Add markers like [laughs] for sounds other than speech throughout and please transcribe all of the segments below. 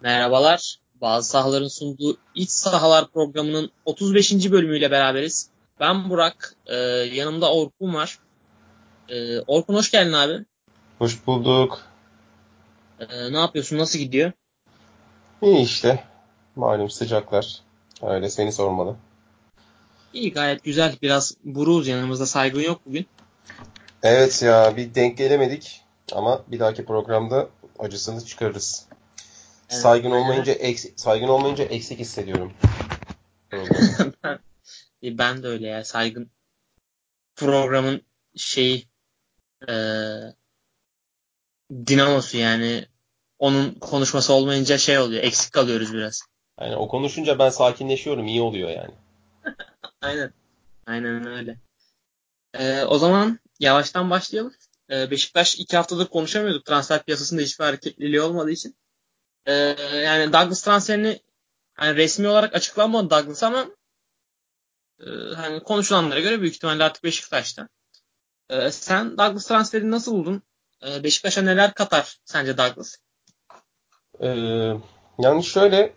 Merhabalar. Bazı sahaların sunduğu İç Sahalar programının 35. bölümüyle beraberiz. Ben Burak. E, yanımda Orkun var. E, Orkun hoş geldin abi. Hoş bulduk. E, ne yapıyorsun? Nasıl gidiyor? İyi işte. Malum sıcaklar. Öyle seni sormalı. İyi gayet güzel. Biraz buruz yanımızda saygın yok bugün. Evet ya bir denk gelemedik ama bir dahaki programda acısını çıkarırız. Evet, saygın olmayınca eksik, saygın olmayınca eksik hissediyorum. ben, [laughs] ben de öyle ya saygın programın şeyi e, dinamosu yani onun konuşması olmayınca şey oluyor eksik kalıyoruz biraz. Yani o konuşunca ben sakinleşiyorum iyi oluyor yani. [laughs] Aynen. Aynen öyle. Ee, o zaman yavaştan başlayalım. Ee, Beşiktaş iki haftadır konuşamıyorduk. Transfer piyasasında hiçbir hareketliliği olmadığı için. Ee, yani Douglas transferini hani resmi olarak açıklanmadı Douglas ama e, hani konuşulanlara göre büyük ihtimalle artık Beşiktaş'ta. Ee, sen Douglas transferini nasıl buldun? Ee, Beşiktaş'a neler katar sence Douglas? Ee, yani şöyle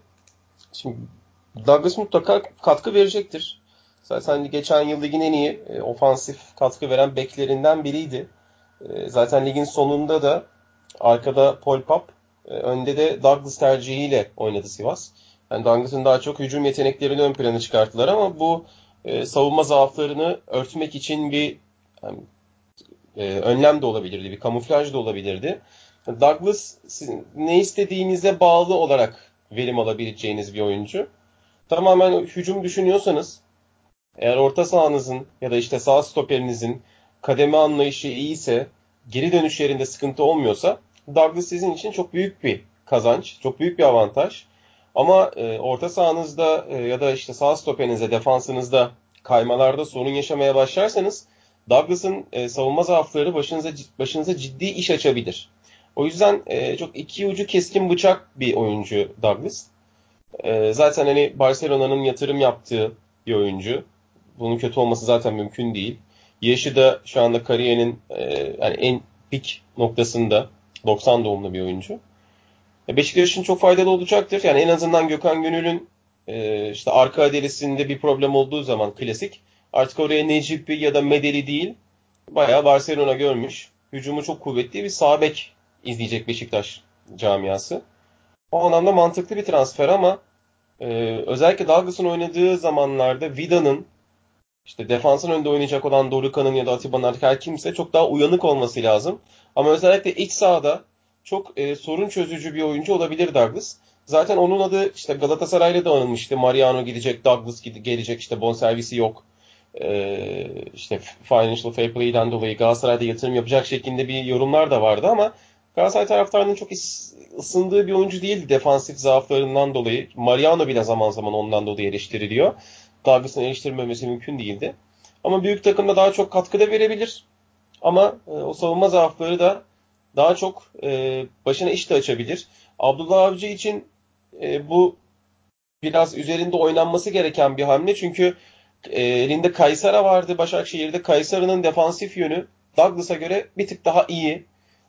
şimdi Douglas mutlaka katkı verecektir. Zaten geçen yıl ligin en iyi e, ofansif katkı veren beklerinden biriydi. E, zaten ligin sonunda da arkada Paul Pap, e, önde de Douglas tercihiyle oynadı Sivas. Yani Douglas'ın daha çok hücum yeteneklerini ön plana çıkarttılar ama bu e, savunma zaaflarını örtmek için bir yani, e, önlem de olabilirdi, bir kamuflaj da olabilirdi. Douglas ne istediğinize bağlı olarak verim alabileceğiniz bir oyuncu. Tamamen hücum düşünüyorsanız eğer orta sahanızın ya da işte sağ stoperinizin kademe anlayışı iyiyse, geri dönüşlerinde sıkıntı olmuyorsa Douglas sizin için çok büyük bir kazanç, çok büyük bir avantaj. Ama e, orta sahanızda e, ya da işte sağ stoperinizde, defansınızda kaymalarda sorun yaşamaya başlarsanız Douglas'ın e, savunma zaafları başınıza başınıza ciddi iş açabilir. O yüzden e, çok iki ucu keskin bıçak bir oyuncu Douglas. E, zaten hani Barcelona'nın yatırım yaptığı bir oyuncu. Bunun kötü olması zaten mümkün değil. Yaşı da şu anda kariyerinin e, yani en pik noktasında 90 doğumlu bir oyuncu. E, Beşiktaş için çok faydalı olacaktır. Yani en azından Gökhan Gönül'ün e, işte arka adelisinde bir problem olduğu zaman klasik. Artık oraya Necipi ya da Medeli değil. Bayağı Barcelona görmüş. Hücumu çok kuvvetli bir sağ bek izleyecek Beşiktaş camiası. O anlamda mantıklı bir transfer ama e, özellikle Douglas'ın oynadığı zamanlarda Vida'nın işte defansın önünde oynayacak olan Dorukhan'ın ya da Atiba'nın artık her kimse çok daha uyanık olması lazım. Ama özellikle iç sahada çok e, sorun çözücü bir oyuncu olabilir Douglas. Zaten onun adı işte Galatasaray'la da anılmıştı. Mariano gidecek, Douglas gelecek işte bonservisi yok. Ee, işte Financial Fair Play'den dolayı Galatasaray'da yatırım yapacak şeklinde bir yorumlar da vardı ama Galatasaray taraftarının çok ısındığı bir oyuncu değildi defansif zaaflarından dolayı. Mariano bile zaman zaman ondan dolayı eleştiriliyor. Douglas'ın eleştirmemesi mümkün değildi. Ama büyük takımda daha çok katkı da verebilir. Ama e, o savunma zaafları da daha çok e, başına iş de açabilir. Abdullah Avcı için e, bu biraz üzerinde oynanması gereken bir hamle. Çünkü e, elinde Kaysara vardı Başakşehir'de. Kaysara'nın defansif yönü Douglas'a göre bir tık daha iyi.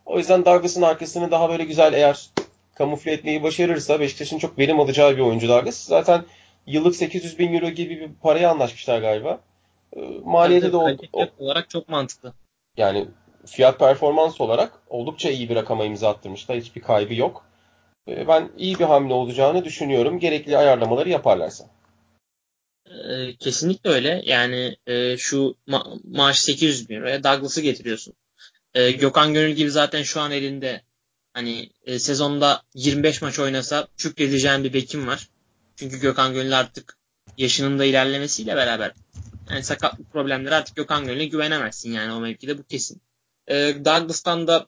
O yüzden Douglas'ın arkasını daha böyle güzel eğer kamufle etmeyi başarırsa Beşiktaş'ın çok verim alacağı bir oyuncu Douglas. Zaten yıllık 800 bin euro gibi bir paraya anlaşmışlar galiba. E, maliyeti de o, o, olarak çok mantıklı. Yani fiyat performans olarak oldukça iyi bir rakama imza attırmışlar. Hiçbir kaybı yok. E, ben iyi bir hamle olacağını düşünüyorum. Gerekli ayarlamaları yaparlarsa. E, kesinlikle öyle. Yani e, şu ma- maaş 800 bin liraya Douglas'ı getiriyorsun. E, Gökhan Gönül gibi zaten şu an elinde hani e, sezonda 25 maç oynasa şükredeceğin bir bekim var. Çünkü Gökhan Gönül artık yaşının da ilerlemesiyle beraber yani sakatlık problemleri artık Gökhan Gönül'e güvenemezsin yani o mevkide bu kesin. E, Douglas'tan da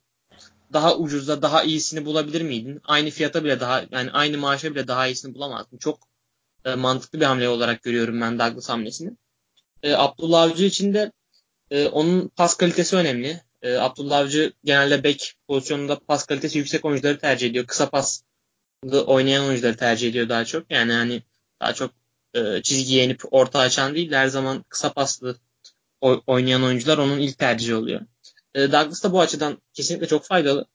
daha ucuzda daha iyisini bulabilir miydin? Aynı fiyata bile daha yani aynı maaşa bile daha iyisini bulamazdın. Çok e, mantıklı bir hamle olarak görüyorum ben Douglas hamlesini. E, Abdullah Avcı için de e, onun pas kalitesi önemli. E, Abdullah Avcı genelde bek pozisyonunda pas kalitesi yüksek oyuncuları tercih ediyor. Kısa pas oynayan oyuncuları tercih ediyor daha çok. Yani hani daha çok e, çizgiye inip orta açan değil her zaman kısa paslı oynayan oyuncular onun ilk tercihi oluyor. E, Douglas da bu açıdan kesinlikle çok faydalı.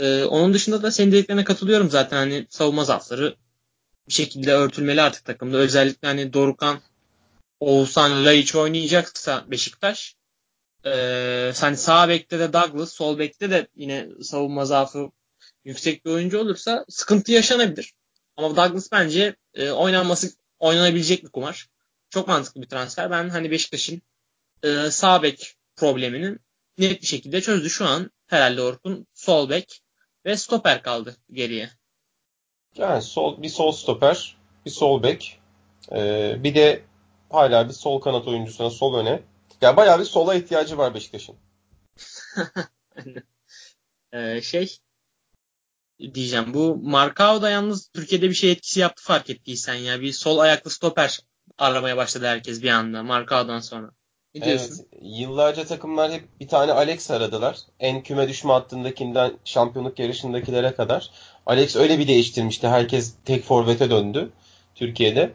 Ee, onun dışında da senin dediklerine katılıyorum zaten. Hani savunma zaafları bir şekilde örtülmeli artık takımda. Özellikle hani Dorukan, Oğuzhan, Laiç oynayacaksa Beşiktaş ee, hani sağ bekte de Douglas, sol bekte de yine savunma zaafı yüksek bir oyuncu olursa sıkıntı yaşanabilir. Ama Douglas bence e, oynanması oynanabilecek bir kumar. Çok mantıklı bir transfer. Ben hani Beşiktaş'ın e, sağ bek probleminin net bir şekilde çözdü. Şu an herhalde Orkun sol bek ve stoper kaldı geriye. Yani sol bir sol stoper, bir sol bek, ee, bir de hala bir sol kanat oyuncusuna sol öne. Ya bayağı bir sola ihtiyacı var Beşiktaş'ın. [laughs] ee, şey diyeceğim. Bu Markao da yalnız Türkiye'de bir şey etkisi yaptı fark ettiysen ya. Bir sol ayaklı stoper aramaya başladı herkes bir anda Markao'dan sonra. Ne diyorsun? Evet, yıllarca takımlar hep bir tane Alex aradılar. En küme düşme hattındakinden şampiyonluk yarışındakilere kadar. Alex öyle bir değiştirmişti. Herkes tek forvete döndü Türkiye'de.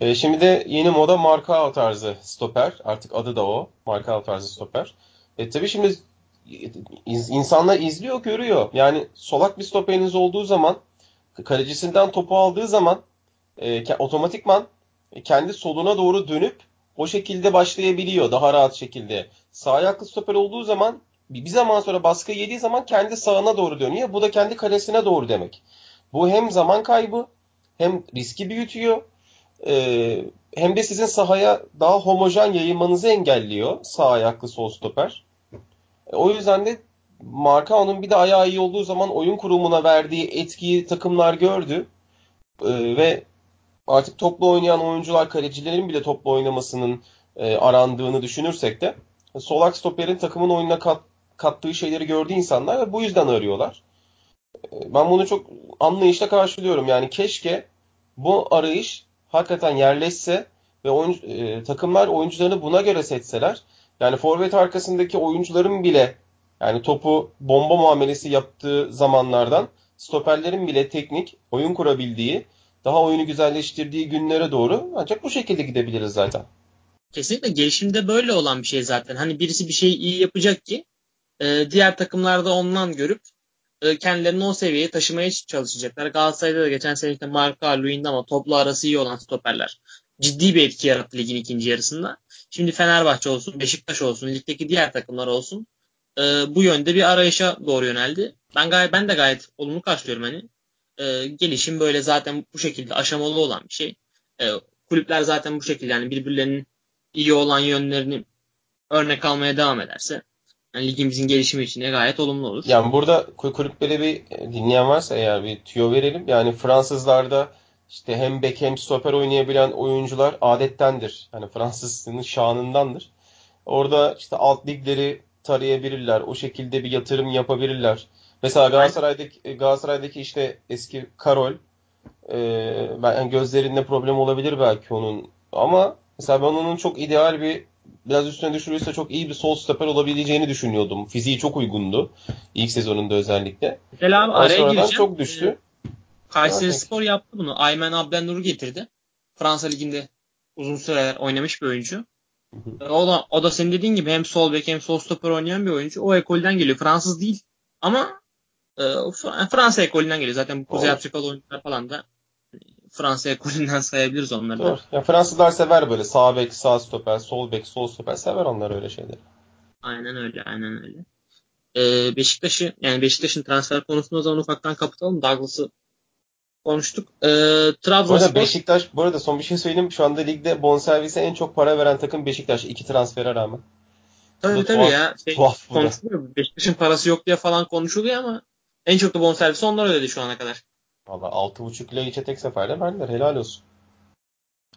E, şimdi de yeni moda Markao tarzı stoper. Artık adı da o. Markao tarzı stoper. E tabii şimdi insanlar izliyor, görüyor. Yani solak bir stoperiniz olduğu zaman kalecisinden topu aldığı zaman e, otomatikman kendi soluna doğru dönüp o şekilde başlayabiliyor daha rahat şekilde. Sağ ayaklı stoper olduğu zaman bir zaman sonra baskı yediği zaman kendi sağına doğru dönüyor. Bu da kendi kalesine doğru demek. Bu hem zaman kaybı hem riski büyütüyor e, hem de sizin sahaya daha homojen yayılmanızı engelliyor sağ ayaklı sol stoper. O yüzden de Markao'nun bir de ayağı iyi olduğu zaman oyun kurumuna verdiği etkiyi takımlar gördü. E, ve artık toplu oynayan oyuncular kalecilerin bile toplu oynamasının e, arandığını düşünürsek de solak stoperin takımın oyununa kat, kattığı şeyleri gördüğü insanlar ve bu yüzden arıyorlar. E, ben bunu çok anlayışla karşılıyorum. Yani keşke bu arayış hakikaten yerleşse ve oyuncu, e, takımlar oyuncularını buna göre seçseler. Yani forvet arkasındaki oyuncuların bile yani topu bomba muamelesi yaptığı zamanlardan stoperlerin bile teknik oyun kurabildiği daha oyunu güzelleştirdiği günlere doğru ancak bu şekilde gidebiliriz zaten. Kesinlikle gelişimde böyle olan bir şey zaten. Hani birisi bir şeyi iyi yapacak ki e, diğer takımlarda ondan görüp e, kendilerini o seviyeye taşımaya çalışacaklar. Galatasaray'da da geçen sene işte Marka, ama toplu arası iyi olan stoperler ciddi bir etki yarattı ligin ikinci yarısında. Şimdi Fenerbahçe olsun, Beşiktaş olsun, ligdeki diğer takımlar olsun e, bu yönde bir arayışa doğru yöneldi. Ben gayet ben de gayet olumlu karşılıyorum hani e, gelişim böyle zaten bu şekilde aşamalı olan bir şey. E, kulüpler zaten bu şekilde yani birbirlerinin iyi olan yönlerini örnek almaya devam ederse yani ligimizin gelişimi için de gayet olumlu olur. Yani burada kulüplere bir dinleyen varsa eğer bir tüyo verelim. Yani Fransızlarda işte hem bek hem stoper oynayabilen oyuncular adettendir. Yani Fransızlığın şanındandır. Orada işte alt ligleri tarayabilirler. O şekilde bir yatırım yapabilirler. Mesela Galatasaray'daki Galatasaray'daki işte eski Karol e, yani gözlerinde problem olabilir belki onun ama mesela ben onun çok ideal bir biraz üstüne düşürürse çok iyi bir sol stoper olabileceğini düşünüyordum. Fiziği çok uygundu. ilk sezonunda özellikle. Mesela abi araya gireceğim. çok düştü. Kayseri Spor yaptı bunu. Aymen Abdennur'u getirdi. Fransa Ligi'nde uzun süreler oynamış bir oyuncu. O da, o da senin dediğin gibi hem sol bek hem sol stoper oynayan bir oyuncu. O ekolden geliyor. Fransız değil. Ama e, Fransa ekolünden geliyor. Zaten bu Kuzey Afrikalı oyuncular falan da Fransa ekolünden [laughs] sayabiliriz onları Doğru. Ya Fransızlar sever böyle sağ bek, sağ stoper, sol bek, sol stoper sever onlar öyle şeyleri. Aynen öyle, aynen öyle. Ee, Beşiktaş'ı yani Beşiktaş'ın transfer konusunda o zaman ufaktan kapatalım. Douglas'ı konuştuk. Ee, Trabzonspor... Bu arada Beşiktaş, bu arada son bir şey söyleyeyim. Şu anda ligde bonservise en çok para veren takım Beşiktaş. iki transfere rağmen. Tabii tabii tuhaf, ya. Şey, tuhaf konuşuluyor. Beşiktaş'ın parası yok diye falan konuşuluyor ama en çok da bonservisi onlar ödedi şu ana kadar. Valla 6.5 Laiç'e tek seferde verdiler. Helal olsun.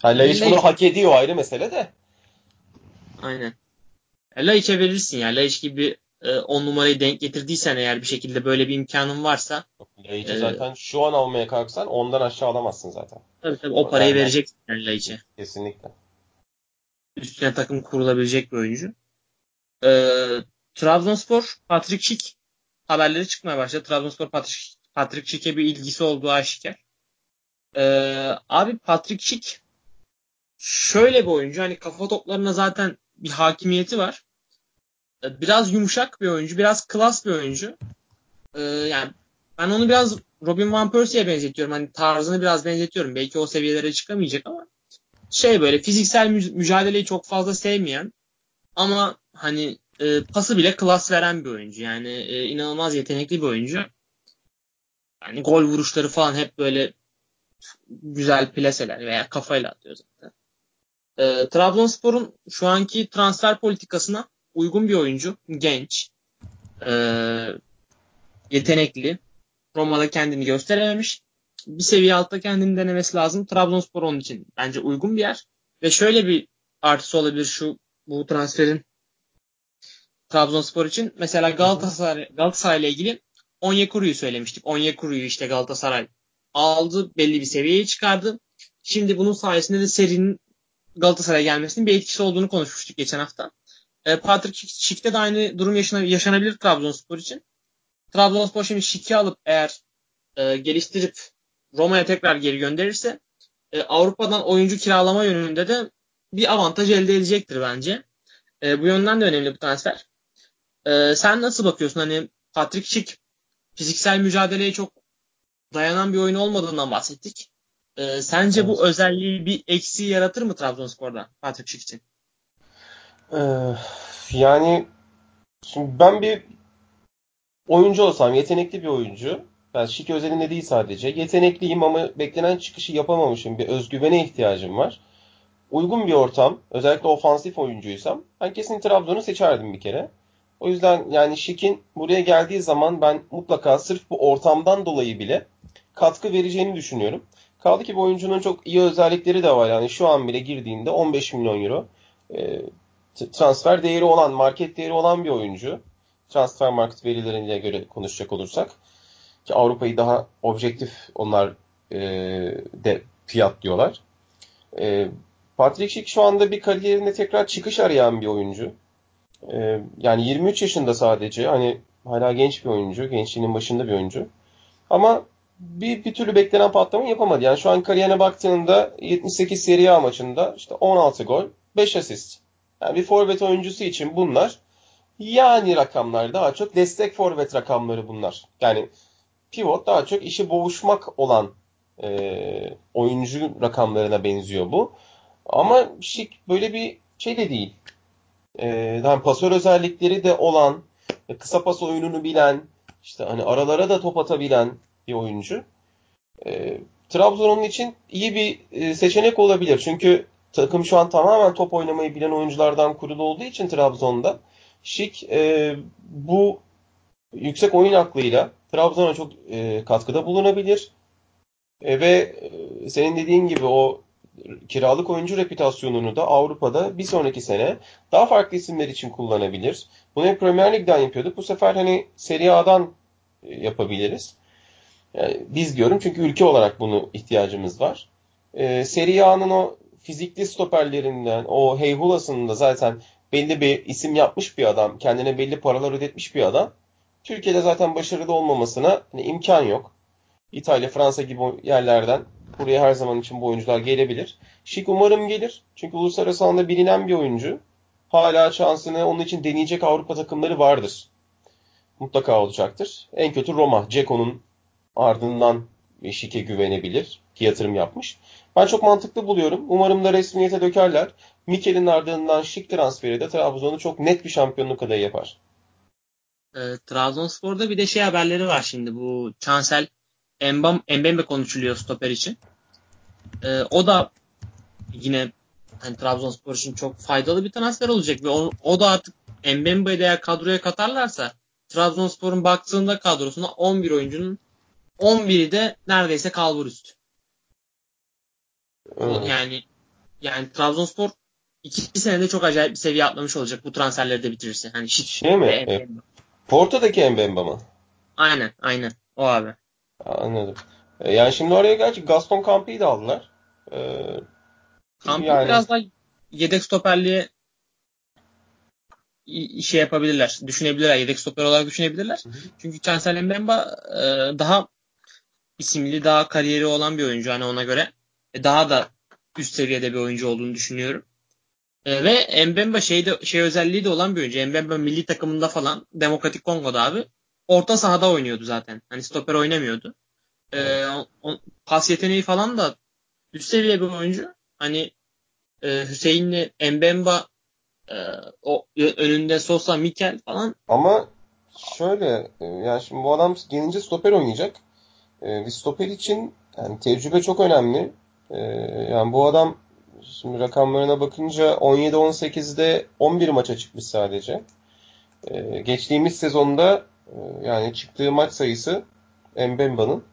Ha, Laiç bunu hak ediyor ayrı mesele de. Aynen. Laiç'e verirsin ya. Laiç gibi 10 e, numarayı denk getirdiysen eğer bir şekilde böyle bir imkanın varsa. Laiç'i e, zaten şu an almaya kalksan ondan aşağı alamazsın zaten. Tabii tabii o parayı yani, vereceksin yani Laiç'e. Kesinlikle. Üstüne takım kurulabilecek bir oyuncu. Ee, Trabzonspor Patrick Schick haberleri çıkmaya başladı. Trabzonspor Patrick, Patrick Schick'e bir ilgisi olduğu aşikar. Ee, abi Patrick Schick şöyle bir oyuncu. Hani kafa toplarına zaten bir hakimiyeti var. Ee, biraz yumuşak bir oyuncu. Biraz klas bir oyuncu. Ee, yani ben onu biraz Robin Van Persie'ye benzetiyorum. Hani tarzını biraz benzetiyorum. Belki o seviyelere çıkamayacak ama şey böyle fiziksel mü- mücadeleyi çok fazla sevmeyen ama hani e, pası bile klas veren bir oyuncu. Yani e, inanılmaz yetenekli bir oyuncu. Yani gol vuruşları falan hep böyle güzel plaseler veya kafayla atıyor zaten. E, Trabzonspor'un şu anki transfer politikasına uygun bir oyuncu. Genç. E, yetenekli. Roma'da kendini gösterememiş. Bir seviye altta kendini denemesi lazım. Trabzonspor onun için bence uygun bir yer. Ve şöyle bir artısı olabilir şu bu transferin Trabzonspor için. Mesela Galatasaray Galatasaray ile ilgili Onyekuru'yu söylemiştik. Onyekuru'yu işte Galatasaray aldı, belli bir seviyeye çıkardı. Şimdi bunun sayesinde de serinin Galatasaray'a gelmesinin bir etkisi olduğunu konuşmuştuk geçen hafta. E, Patrick Schick'te de aynı durum yaşanabilir Trabzonspor için. Trabzonspor şimdi Schick'i alıp eğer e, geliştirip Roma'ya tekrar geri gönderirse e, Avrupa'dan oyuncu kiralama yönünde de bir avantaj elde edecektir bence. E, bu yönden de önemli bu transfer. E, sen nasıl bakıyorsun? Hani Patrick Schick fiziksel mücadeleye çok dayanan bir oyun olmadığından bahsettik. E, sence evet. bu özelliği bir eksiği yaratır mı Trabzonspor'da Patrick Schick için? Ee, yani şimdi ben bir oyuncu olsam, yetenekli bir oyuncu, ben Şik özelinde değil sadece, yetenekliyim ama beklenen çıkışı yapamamışım, bir özgüvene ihtiyacım var. Uygun bir ortam, özellikle ofansif oyuncuysam, ben kesin Trabzon'u seçerdim bir kere. O yüzden yani Şik'in buraya geldiği zaman ben mutlaka sırf bu ortamdan dolayı bile katkı vereceğini düşünüyorum. Kaldı ki bu oyuncunun çok iyi özellikleri de var. Yani şu an bile girdiğinde 15 milyon euro e, transfer değeri olan, market değeri olan bir oyuncu. Transfer market verilerine göre konuşacak olursak. Ki Avrupa'yı daha objektif onlar e, de fiyatlıyorlar. E, Patrick Schick şu anda bir kariyerinde tekrar çıkış arayan bir oyuncu. E, yani 23 yaşında sadece. Hani hala genç bir oyuncu. Gençliğinin başında bir oyuncu. Ama bir, bir türlü beklenen patlama yapamadı. Yani şu an kariyerine baktığında 78 Serie A maçında işte 16 gol, 5 asist. Yani bir forvet oyuncusu için bunlar yani rakamlar daha çok destek forvet rakamları bunlar. Yani pivot daha çok işi boğuşmak olan e, oyuncu rakamlarına benziyor bu. Ama Şik böyle bir şey de değil. E, yani pasör özellikleri de olan, kısa pas oyununu bilen, işte hani aralara da top atabilen bir oyuncu. E, Trabzon'un için iyi bir e, seçenek olabilir. Çünkü takım şu an tamamen top oynamayı bilen oyunculardan kurulu olduğu için Trabzon'da Şik e, bu yüksek oyun aklıyla Trabzon'a çok e, katkıda bulunabilir. E, ve e, senin dediğin gibi o kiralık oyuncu reputasyonunu da Avrupa'da bir sonraki sene daha farklı isimler için kullanabilir. Bunu hep Premier Lig'den yapıyorduk. Bu sefer hani Serie A'dan e, yapabiliriz. Yani biz diyorum çünkü ülke olarak bunu ihtiyacımız var. E, Serie A'nın o fizikli stoperlerinden, o heyhulasının da zaten belli bir isim yapmış bir adam, kendine belli paralar ödetmiş bir adam. Türkiye'de zaten başarılı olmamasına hani imkan yok. İtalya, Fransa gibi yerlerden buraya her zaman için bu oyuncular gelebilir. Şik umarım gelir. Çünkü uluslararası alanda bilinen bir oyuncu. Hala şansını onun için deneyecek Avrupa takımları vardır. Mutlaka olacaktır. En kötü Roma. Ceko'nun ardından Şik'e güvenebilir ki yatırım yapmış. Ben çok mantıklı buluyorum. Umarım da resmiyete dökerler. Mikel'in ardından Şik transferi de Trabzon'u çok net bir şampiyonluk adayı yapar. E, Trabzonspor'da bir de şey haberleri var şimdi. Bu Chancel Mbembe konuşuluyor stoper için. E, o da yine hani Trabzonspor için çok faydalı bir transfer olacak ve o, o da artık Mbembe'yi de kadroya katarlarsa Trabzonspor'un baktığında kadrosuna 11 oyuncunun 11'i de neredeyse kalbur üstü. Yani yani Trabzonspor iki senede çok acayip bir seviye atlamış olacak bu transferleri de bitirirse. Hani şit şey mi? E, Porto'daki Mbemba mı? Aynen aynen o abi. Anladım. E, yani şimdi oraya gerçi Gaston Campi'yi de aldılar. Ee, Campi yani... biraz daha yedek stoperliğe şey yapabilirler. Düşünebilirler. Yedek stoper olarak düşünebilirler. Hı hı. Çünkü Chancel Mbemba e, daha isimli, daha kariyeri olan bir oyuncu hani ona göre. E, daha da üst seviyede bir oyuncu olduğunu düşünüyorum. E, ve Mbemba şeyde şey özelliği de olan bir oyuncu. Mbemba milli takımında falan Demokratik Kongo'da abi orta sahada oynuyordu zaten. Hani stoper oynamıyordu. Ee, o, pas yeteneği falan da üst seviye bir oyuncu. Hani e, Hüseyin'le Mbemba e, o önünde Sosa, Mikel falan. Ama şöyle e, yani şimdi bu adam gelince stoper oynayacak. E, bir stoper için yani tecrübe çok önemli. E, yani bu adam şimdi rakamlarına bakınca 17-18'de 11 maça çıkmış sadece. E, geçtiğimiz sezonda e, yani çıktığı maç sayısı Mbemba'nın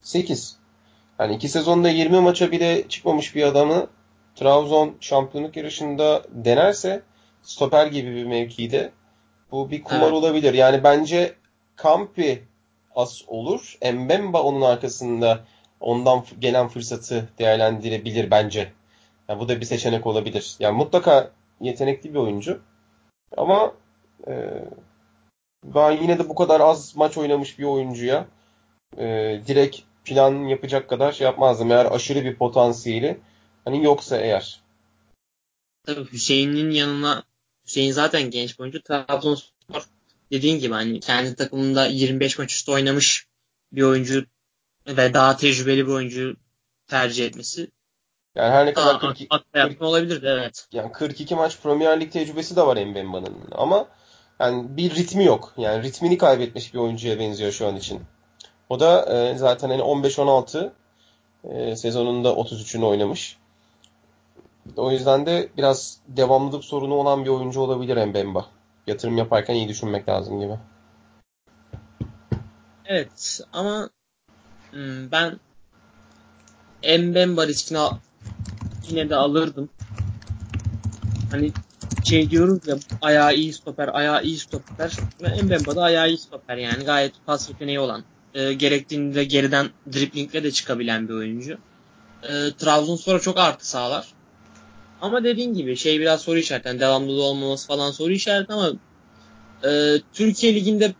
8. Yani iki sezonda 20 maça bile çıkmamış bir adamı Trabzon şampiyonluk yarışında denerse stoper gibi bir mevkide bu bir kumar evet. olabilir. Yani bence Kampi as olur. Mbemba onun arkasında ondan gelen fırsatı değerlendirebilir bence. Yani bu da bir seçenek olabilir. Yani mutlaka yetenekli bir oyuncu. Ama e, ben yine de bu kadar az maç oynamış bir oyuncuya e, direkt plan yapacak kadar şey yapmazdım. Eğer aşırı bir potansiyeli hani yoksa eğer. Tabii Hüseyin'in yanına Hüseyin zaten genç oyuncu. Trabzonspor dediğin gibi hani kendi takımında 25 maç üstü oynamış bir oyuncu ve daha tecrübeli bir oyuncu tercih etmesi yani her ne kadar 42, 40, olabilirdi evet. Yani 42 maç Premier Lig tecrübesi de var Mbemba'nın ama yani bir ritmi yok. Yani ritmini kaybetmiş bir oyuncuya benziyor şu an için. O da e, zaten hani 15-16 e, sezonunda 33'ünü oynamış. O yüzden de biraz devamlılık sorunu olan bir oyuncu olabilir Mbemba. Yatırım yaparken iyi düşünmek lazım gibi. Evet ama hmm, ben Mbemba riskini yine de alırdım. Hani şey diyoruz ya ayağı iyi stoper, ayağı iyi stoper. Ve Mbemba da ayağı iyi stoper yani gayet pas yeteneği olan. E, gerektiğinde geriden driplingle de çıkabilen bir oyuncu. E, Trabzonspor'a çok artı sağlar. Ama dediğin gibi şey biraz soru işareti. Yani devamlılığı olmaması falan soru işareti ama e, Türkiye Ligi'nde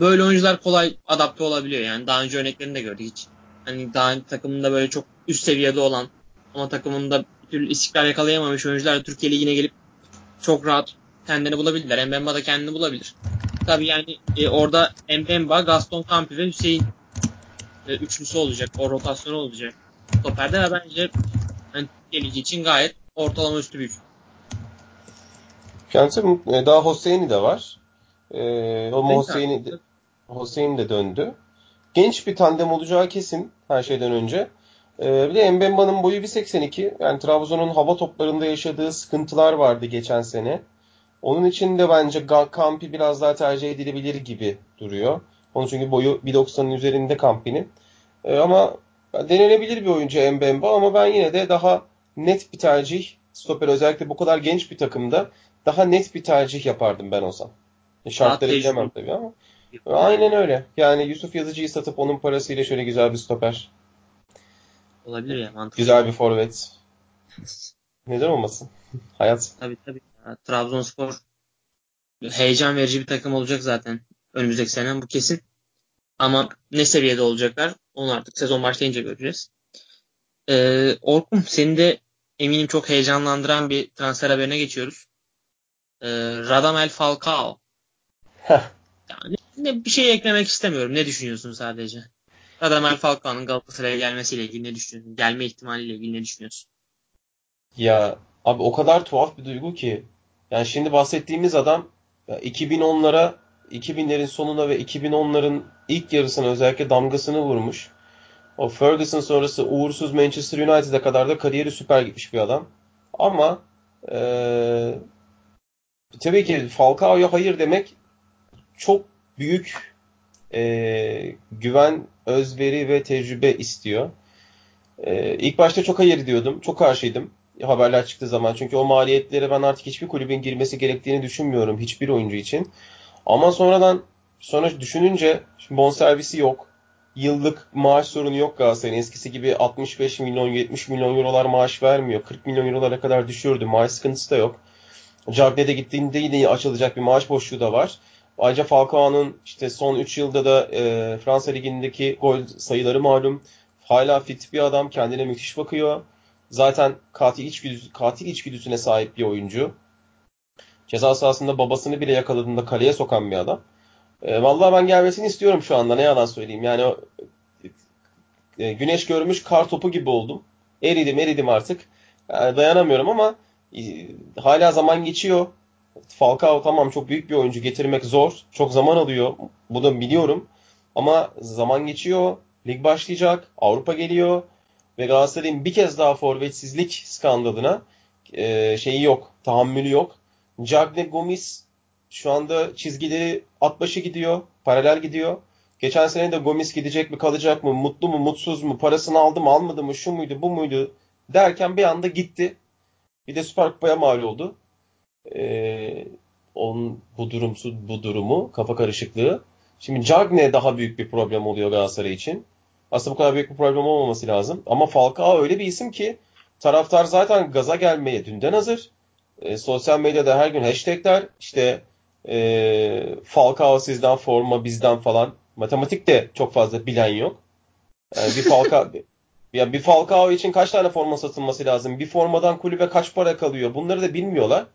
böyle oyuncular kolay adapte olabiliyor. Yani daha önce örneklerini de gördük hiç. Hani daha takımında böyle çok üst seviyede olan ama takımında bir türlü istikrar yakalayamamış oyuncular Türkiye Ligi'ne gelip çok rahat kendini bulabilirler. Mbemba da kendini bulabilir. Tabii yani e, orada Mbemba, Gaston Campi ve Hüseyin e, üçlüsü olacak. O rotasyonu olacak. Stoperde ve bence yani Türkiye Ligi için gayet ortalama üstü bir Kendisi e, daha Hüseyin'i de var. Ee, o Hüseyin de döndü. Genç bir tandem olacağı kesin her şeyden önce. Ee, bir de Mbemba'nın boyu 1.82. Yani Trabzon'un hava toplarında yaşadığı sıkıntılar vardı geçen sene. Onun için de bence Kampi biraz daha tercih edilebilir gibi duruyor. Onun çünkü boyu 1.90'ın üzerinde Kampi'nin. Ee, ama denenebilir bir oyuncu Mbemba ama ben yine de daha net bir tercih stoper özellikle bu kadar genç bir takımda daha net bir tercih yapardım ben olsam. E, şartları bilemem tabii ama. Aynen öyle. Yani Yusuf Yazıcı'yı satıp onun parasıyla şöyle güzel bir stoper. Olabilir ya mantıklı. Güzel bir forvet. Neden olmasın? [laughs] Hayat. Tabii tabii. Trabzonspor heyecan verici bir takım olacak zaten. Önümüzdeki sene bu kesin. Ama ne seviyede olacaklar onu artık sezon başlayınca göreceğiz. Ee, Orkun seni de eminim çok heyecanlandıran bir transfer haberine geçiyoruz. Ee, Radamel Falcao. Yani ne, bir şey eklemek istemiyorum. Ne düşünüyorsun sadece? Radamel Falcao'nun Galatasaray'a gelmesiyle ilgili ne düşünüyorsun? Gelme ihtimaliyle ilgili ne düşünüyorsun? Ya abi o kadar tuhaf bir duygu ki. Yani şimdi bahsettiğimiz adam 2010'lara 2000'lerin sonuna ve 2010'ların ilk yarısına özellikle damgasını vurmuş. O Ferguson sonrası uğursuz Manchester United'a kadar da kariyeri süper gitmiş bir adam. Ama ee, tabii ki Falcao'ya hayır demek çok büyük e, güven, özveri ve tecrübe istiyor. E, ilk başta çok hayır diyordum. Çok karşıydım haberler çıktığı zaman. Çünkü o maliyetlere ben artık hiçbir kulübün girmesi gerektiğini düşünmüyorum hiçbir oyuncu için. Ama sonradan sonra düşününce şimdi bonservisi yok. Yıllık maaş sorunu yok Galatasaray'ın. Eskisi gibi 65 milyon 70 milyon eurolar maaş vermiyor. 40 milyon eurolara kadar düşürdü. Maaş sıkıntısı da yok. Cagne'de gittiğinde yine açılacak bir maaş boşluğu da var. Ayrıca Falcao'nun işte son 3 yılda da e, Fransa Ligi'ndeki gol sayıları malum. Hala fit bir adam. Kendine müthiş bakıyor. Zaten katil içgüdüsü, katil içgüdüsüne sahip bir oyuncu. Ceza sahasında babasını bile yakaladığında kaleye sokan bir adam. E, vallahi ben gelmesini istiyorum şu anda ne yalan söyleyeyim. Yani e, güneş görmüş kar topu gibi oldum. Eridim eridim artık. Yani dayanamıyorum ama e, hala zaman geçiyor. Falcao tamam çok büyük bir oyuncu getirmek zor. Çok zaman alıyor. Bu da biliyorum. Ama zaman geçiyor. Lig başlayacak. Avrupa geliyor. Ve Galatasaray'ın bir kez daha forvetsizlik skandalına e, şeyi yok. Tahammülü yok. Cagne Gomis şu anda çizgileri at başı gidiyor. Paralel gidiyor. Geçen sene de Gomis gidecek mi kalacak mı? Mutlu mu mutsuz mu? Parasını aldı mı almadı mı? Şu muydu bu muydu? Derken bir anda gitti. Bir de Süper Kupa'ya mal oldu. Ee, onun bu durumsuz bu durumu kafa karışıklığı. Şimdi Cagne daha büyük bir problem oluyor Galatasaray için. Aslında bu kadar büyük bir problem olmaması lazım. Ama Falcao öyle bir isim ki taraftar zaten gaza gelmeye dünden hazır. E, sosyal medyada her gün hashtagler işte e, Falcao sizden forma bizden falan. Matematik de çok fazla bilen yok. Yani bir Falcao [laughs] ya bir Falcao için kaç tane forma satılması lazım? Bir formadan kulübe kaç para kalıyor? Bunları da bilmiyorlar.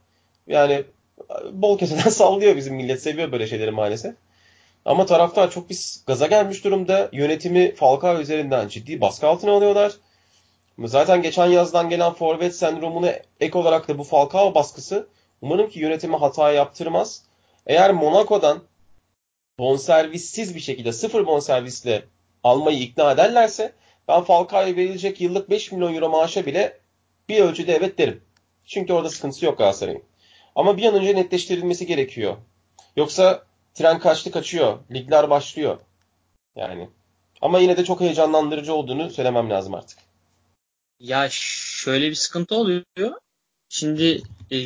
Yani bol keseden [laughs] sallıyor bizim millet. Seviyor böyle şeyleri maalesef. Ama taraftar çok bir gaza gelmiş durumda. Yönetimi Falcao üzerinden ciddi baskı altına alıyorlar. Zaten geçen yazdan gelen forvet sendromuna ek olarak da bu Falcao baskısı umarım ki yönetimi hata yaptırmaz. Eğer Monaco'dan bonservissiz bir şekilde sıfır bonservisle almayı ikna ederlerse ben Falcao'ya verilecek yıllık 5 milyon euro maaşa bile bir ölçüde evet derim. Çünkü orada sıkıntısı yok Galatasaray'ın. Ama bir an önce netleştirilmesi gerekiyor. Yoksa tren kaçtı kaçıyor. Ligler başlıyor. Yani. Ama yine de çok heyecanlandırıcı olduğunu söylemem lazım artık. Ya şöyle bir sıkıntı oluyor. Şimdi e,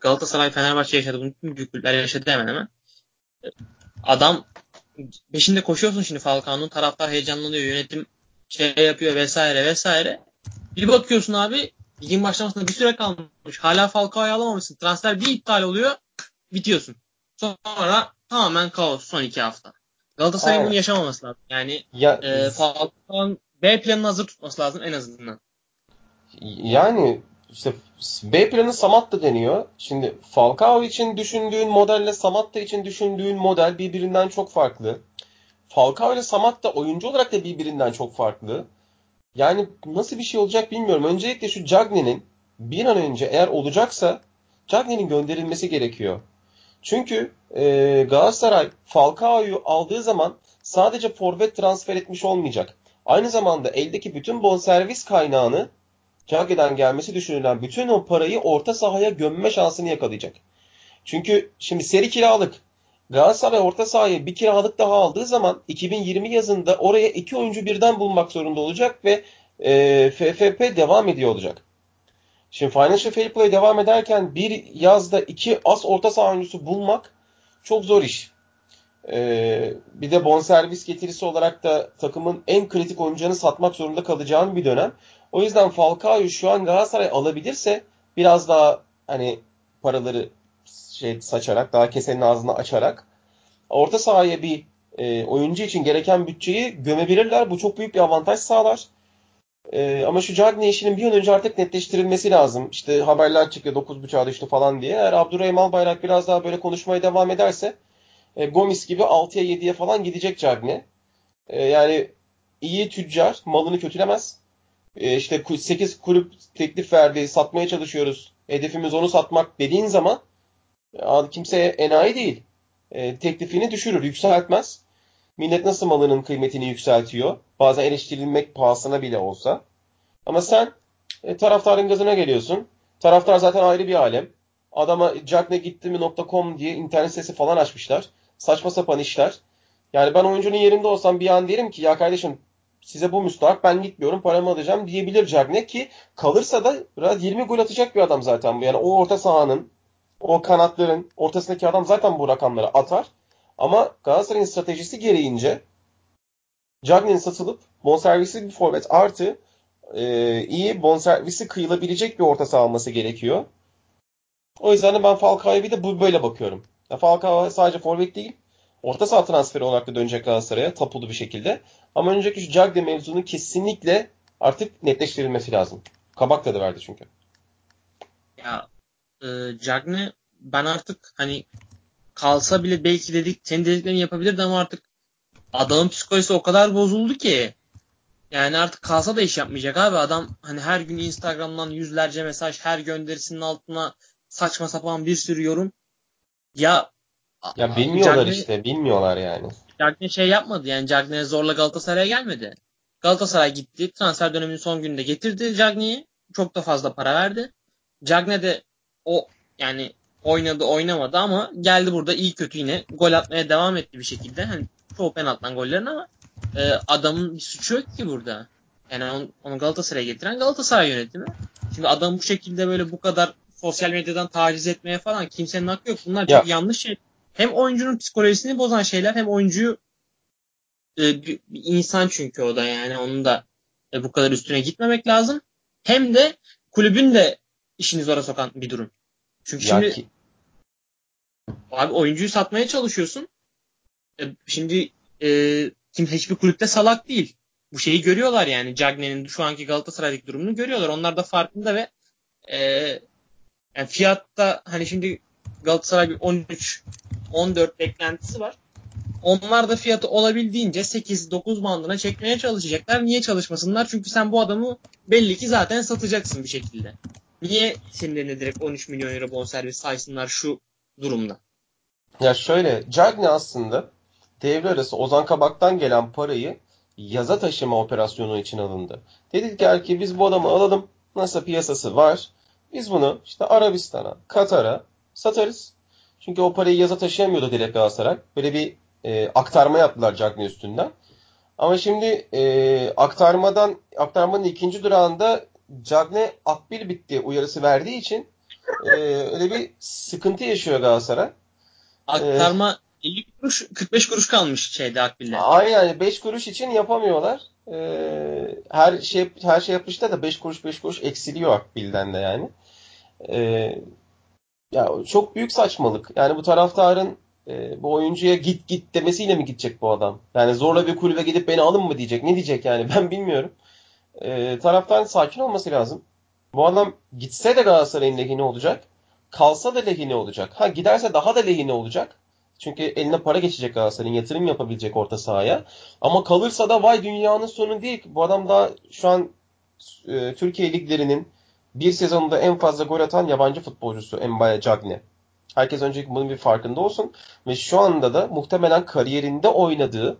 Galatasaray, Fenerbahçe yaşadı. Bunu tüm büyük kulüpler yaşadı hemen hemen. Adam peşinde koşuyorsun şimdi Falcao'nun taraftar heyecanlanıyor. Yönetim şey yapıyor vesaire vesaire. Bir bakıyorsun abi ligin başlamasında bir süre kalmış. Hala Falcao'yu alamamışsın. Transfer bir iptal oluyor. Bitiyorsun. Sonra tamamen kaos son iki hafta. Galatasaray'ın bunu yaşamaması lazım. Yani ya, e, Falcao'nun B planını hazır tutması lazım en azından. Yani işte B planı Samatta deniyor. Şimdi Falcao için düşündüğün modelle Samatta için düşündüğün model birbirinden çok farklı. Falcao ile Samatta oyuncu olarak da birbirinden çok farklı. Yani nasıl bir şey olacak bilmiyorum. Öncelikle şu Cagney'nin bir an önce eğer olacaksa Cagney'nin gönderilmesi gerekiyor. Çünkü e, Galatasaray Falcao'yu aldığı zaman sadece forvet transfer etmiş olmayacak. Aynı zamanda eldeki bütün bonservis kaynağını Cagney'den gelmesi düşünülen bütün o parayı orta sahaya gömme şansını yakalayacak. Çünkü şimdi seri kiralık Galatasaray orta sahaya bir kiralık daha aldığı zaman 2020 yazında oraya iki oyuncu birden bulmak zorunda olacak ve e, FFP devam ediyor olacak. Şimdi Financial Fair Play devam ederken bir yazda iki as orta saha oyuncusu bulmak çok zor iş. Ee, bir de bonservis getirisi olarak da takımın en kritik oyuncularını satmak zorunda kalacağın bir dönem. O yüzden Falcao'yu şu an Galatasaray alabilirse biraz daha hani paraları şey saçarak, daha kesenin ağzını açarak orta sahaya bir e, oyuncu için gereken bütçeyi gömebilirler. Bu çok büyük bir avantaj sağlar. E, ama şu Cagney işinin bir an önce artık netleştirilmesi lazım. İşte haberler çıkıyor 9.5'a düştü falan diye. Eğer Abdurrahim Albayrak biraz daha böyle konuşmaya devam ederse e, Gomis gibi 6'ya 7'ye falan gidecek Cagney. E, yani iyi tüccar malını kötülemez. E, işte 8 kulüp teklif verdi, satmaya çalışıyoruz. Hedefimiz onu satmak dediğin zaman kimseye enayi değil. E, teklifini düşürür, yükseltmez. Millet nasıl malının kıymetini yükseltiyor? Bazen eleştirilmek pahasına bile olsa. Ama sen e, taraftarın gazına geliyorsun. Taraftar zaten ayrı bir alem. Adama cagneygittimi.com diye internet sitesi falan açmışlar. Saçma sapan işler. Yani ben oyuncunun yerinde olsam bir an derim ki ya kardeşim size bu müstahak ben gitmiyorum paramı alacağım diyebilir Cagney ki kalırsa da 20 gol atacak bir adam zaten bu. Yani o orta sahanın o kanatların ortasındaki adam zaten bu rakamları atar. Ama Galatasaray'ın stratejisi gereğince Cagney'in satılıp bonservisi bir forvet artı e, iyi bonservisi kıyılabilecek bir orta saha olması gerekiyor. O yüzden de ben Falcao'ya bir de bu böyle bakıyorum. Ya Falcao sadece forvet değil, orta saha transferi olarak da dönecek Galatasaray'a tapulu bir şekilde. Ama önceki şu Cagney mevzunun kesinlikle artık netleştirilmesi lazım. Kabak tadı verdi çünkü. Ya e, Cagney ben artık hani kalsa bile belki dedik senin dediklerini yapabilirdi ama artık adamın psikolojisi o kadar bozuldu ki yani artık kalsa da iş yapmayacak abi. Adam hani her gün Instagram'dan yüzlerce mesaj, her gönderisinin altına saçma sapan bir sürü yorum. Ya ya bilmiyorlar Cagne, işte, bilmiyorlar yani. Cagne şey yapmadı yani Cagne zorla Galatasaray'a gelmedi. Galatasaray gitti. Transfer döneminin son gününde getirdi Cagne'yi. Çok da fazla para verdi. Cagne de o yani oynadı oynamadı ama geldi burada iyi kötü yine gol atmaya devam etti bir şekilde. Hani çoğu penaltıdan gollerin ama e, adamın bir suçu yok ki burada. Yani onu, onu Galatasaray'a getiren Galatasaray yönetimi. Şimdi adam bu şekilde böyle bu kadar sosyal medyadan taciz etmeye falan kimsenin hakkı yok. Bunlar ya. çok yanlış şey. Hem oyuncunun psikolojisini bozan şeyler hem oyuncuyu e, bir, bir insan çünkü o da yani onun da e, bu kadar üstüne gitmemek lazım. Hem de kulübün de işini zora sokan bir durum. Çünkü ya şimdi ki... abi oyuncuyu satmaya çalışıyorsun. E, şimdi e, kim hiçbir kulüpte salak değil. Bu şeyi görüyorlar yani. Cagne'nin şu anki Galatasaray'daki durumunu görüyorlar. Onlar da farkında ve e, yani fiyatta hani şimdi Galatasaray bir 13 14 beklentisi var. Onlar da fiyatı olabildiğince 8-9 bandına çekmeye çalışacaklar. Niye çalışmasınlar? Çünkü sen bu adamı belli ki zaten satacaksın bir şekilde. Niye seninle direkt 13 milyon euro bonservis saysınlar şu durumda? Ya şöyle, Cagne aslında devre arası Ozan Kabak'tan gelen parayı yaza taşıma operasyonu için alındı. Dedik ki biz bu adamı alalım. Nasıl piyasası var? Biz bunu işte Arabistan'a, Katar'a satarız. Çünkü o parayı yaza taşıyamıyordu direkt Galatasaray. Böyle bir e, aktarma yaptılar Cagney üstünden. Ama şimdi e, aktarmadan aktarmanın ikinci durağında Cagney akbil bitti uyarısı verdiği için e, öyle bir sıkıntı yaşıyor Galatasaray. Aktarma 50 kuruş 45 kuruş kalmış şeyde Akbil'de. Aynen 5 kuruş için yapamıyorlar. Ee, her şey her şey yapmışlar da 5 kuruş 5 kuruş eksiliyor Akbil'den de yani. Ee, ya çok büyük saçmalık. Yani bu taraftarın e, bu oyuncuya git git demesiyle mi gidecek bu adam? Yani zorla bir kulübe gidip beni alın mı diyecek? Ne diyecek yani? [laughs] Ben bilmiyorum. E, taraftarın sakin olması lazım. Bu adam gitse de Galatasaray'ın lehine olacak. Kalsa da lehine olacak. Ha giderse daha da lehine olacak. Çünkü eline para geçecek Galatasaray'ın yatırım yapabilecek orta sahaya. Ama kalırsa da vay dünyanın sonu değil. Bu adam da şu an e, Türkiye liglerinin bir sezonda en fazla gol atan yabancı futbolcusu Mbaya Cagne. Herkes önceki bunun bir farkında olsun. Ve şu anda da muhtemelen kariyerinde oynadığı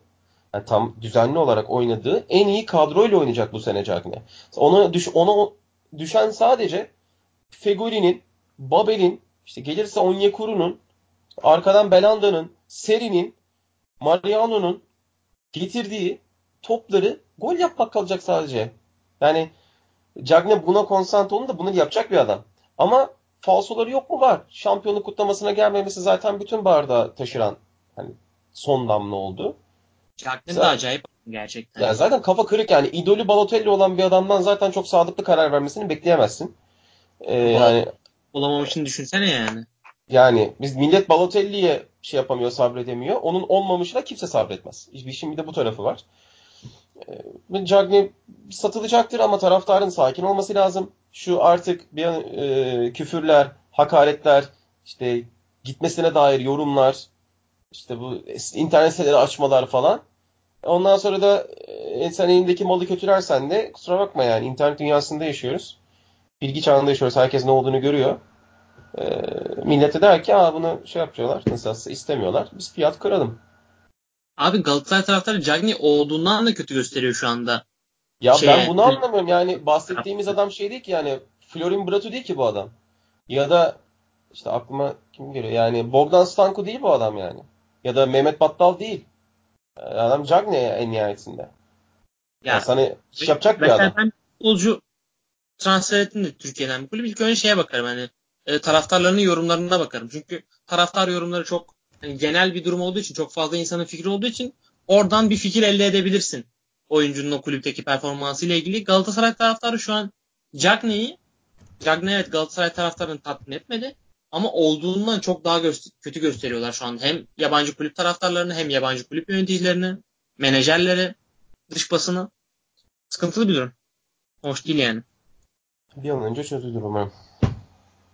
yani tam düzenli olarak oynadığı en iyi kadroyla oynayacak bu sene Cagne. Ona, düş, ona düşen sadece Fegoli'nin, Babel'in, işte gelirse Onyekuru'nun arkadan Belanda'nın, Seri'nin, Mariano'nun getirdiği topları gol yapmak kalacak sadece. Yani Cagne buna konsantre olun da bunu yapacak bir adam. Ama falsoları yok mu? Var. Şampiyonluk kutlamasına gelmemesi zaten bütün bardağı taşıran hani son damla oldu. Cagne de acayip gerçekten. Yani zaten kafa kırık yani. idolü Balotelli olan bir adamdan zaten çok sadıklı karar vermesini bekleyemezsin. Ee, yani olamamışını düşünsene yani. Yani biz millet Balotelli'ye şey yapamıyor, sabredemiyor. Onun olmamışına kimse sabretmez. İşin bir de bu tarafı var. E, Cagney satılacaktır ama taraftarın sakin olması lazım. Şu artık bir e, küfürler, hakaretler, işte gitmesine dair yorumlar, işte bu internet siteleri açmalar falan. Ondan sonra da e, sen elindeki malı kötülersen de kusura bakma yani internet dünyasında yaşıyoruz. Bilgi çağında yaşıyoruz. Herkes ne olduğunu görüyor. E, millete der ki Aa, bunu şey yapıyorlar. Nasıl istemiyorlar. Biz fiyat kıralım. Abi Galatasaray taraftarı Cagney olduğundan da kötü gösteriyor şu anda. Ya Şeye, ben bunu anlamıyorum. Yani bahsettiğimiz adam şey değil ki yani Florin Bratu değil ki bu adam. Ya da işte aklıma kim geliyor? Yani Bogdan Stanko değil bu adam yani. Ya da Mehmet Battal değil. Adam Cagney en nihayetinde. Ya, yani sana iş yapacak bir adam. Ben futbolcu transfer ettim de Türkiye'den bir kulüp. İlk önce şeye bakarım hani e, taraftarlarının yorumlarına bakarım. Çünkü taraftar yorumları çok yani genel bir durum olduğu için çok fazla insanın fikri olduğu için oradan bir fikir elde edebilirsin. Oyuncunun o kulüpteki performansı ile ilgili. Galatasaray taraftarı şu an Cagney'i Cagney evet Galatasaray taraftarını tatmin etmedi. Ama olduğundan çok daha gö- kötü gösteriyorlar şu an. Hem yabancı kulüp taraftarlarını hem yabancı kulüp yöneticilerini, menajerleri, dış basını. Sıkıntılı bir durum. Hoş değil yani. Bir an önce çözülür umarım.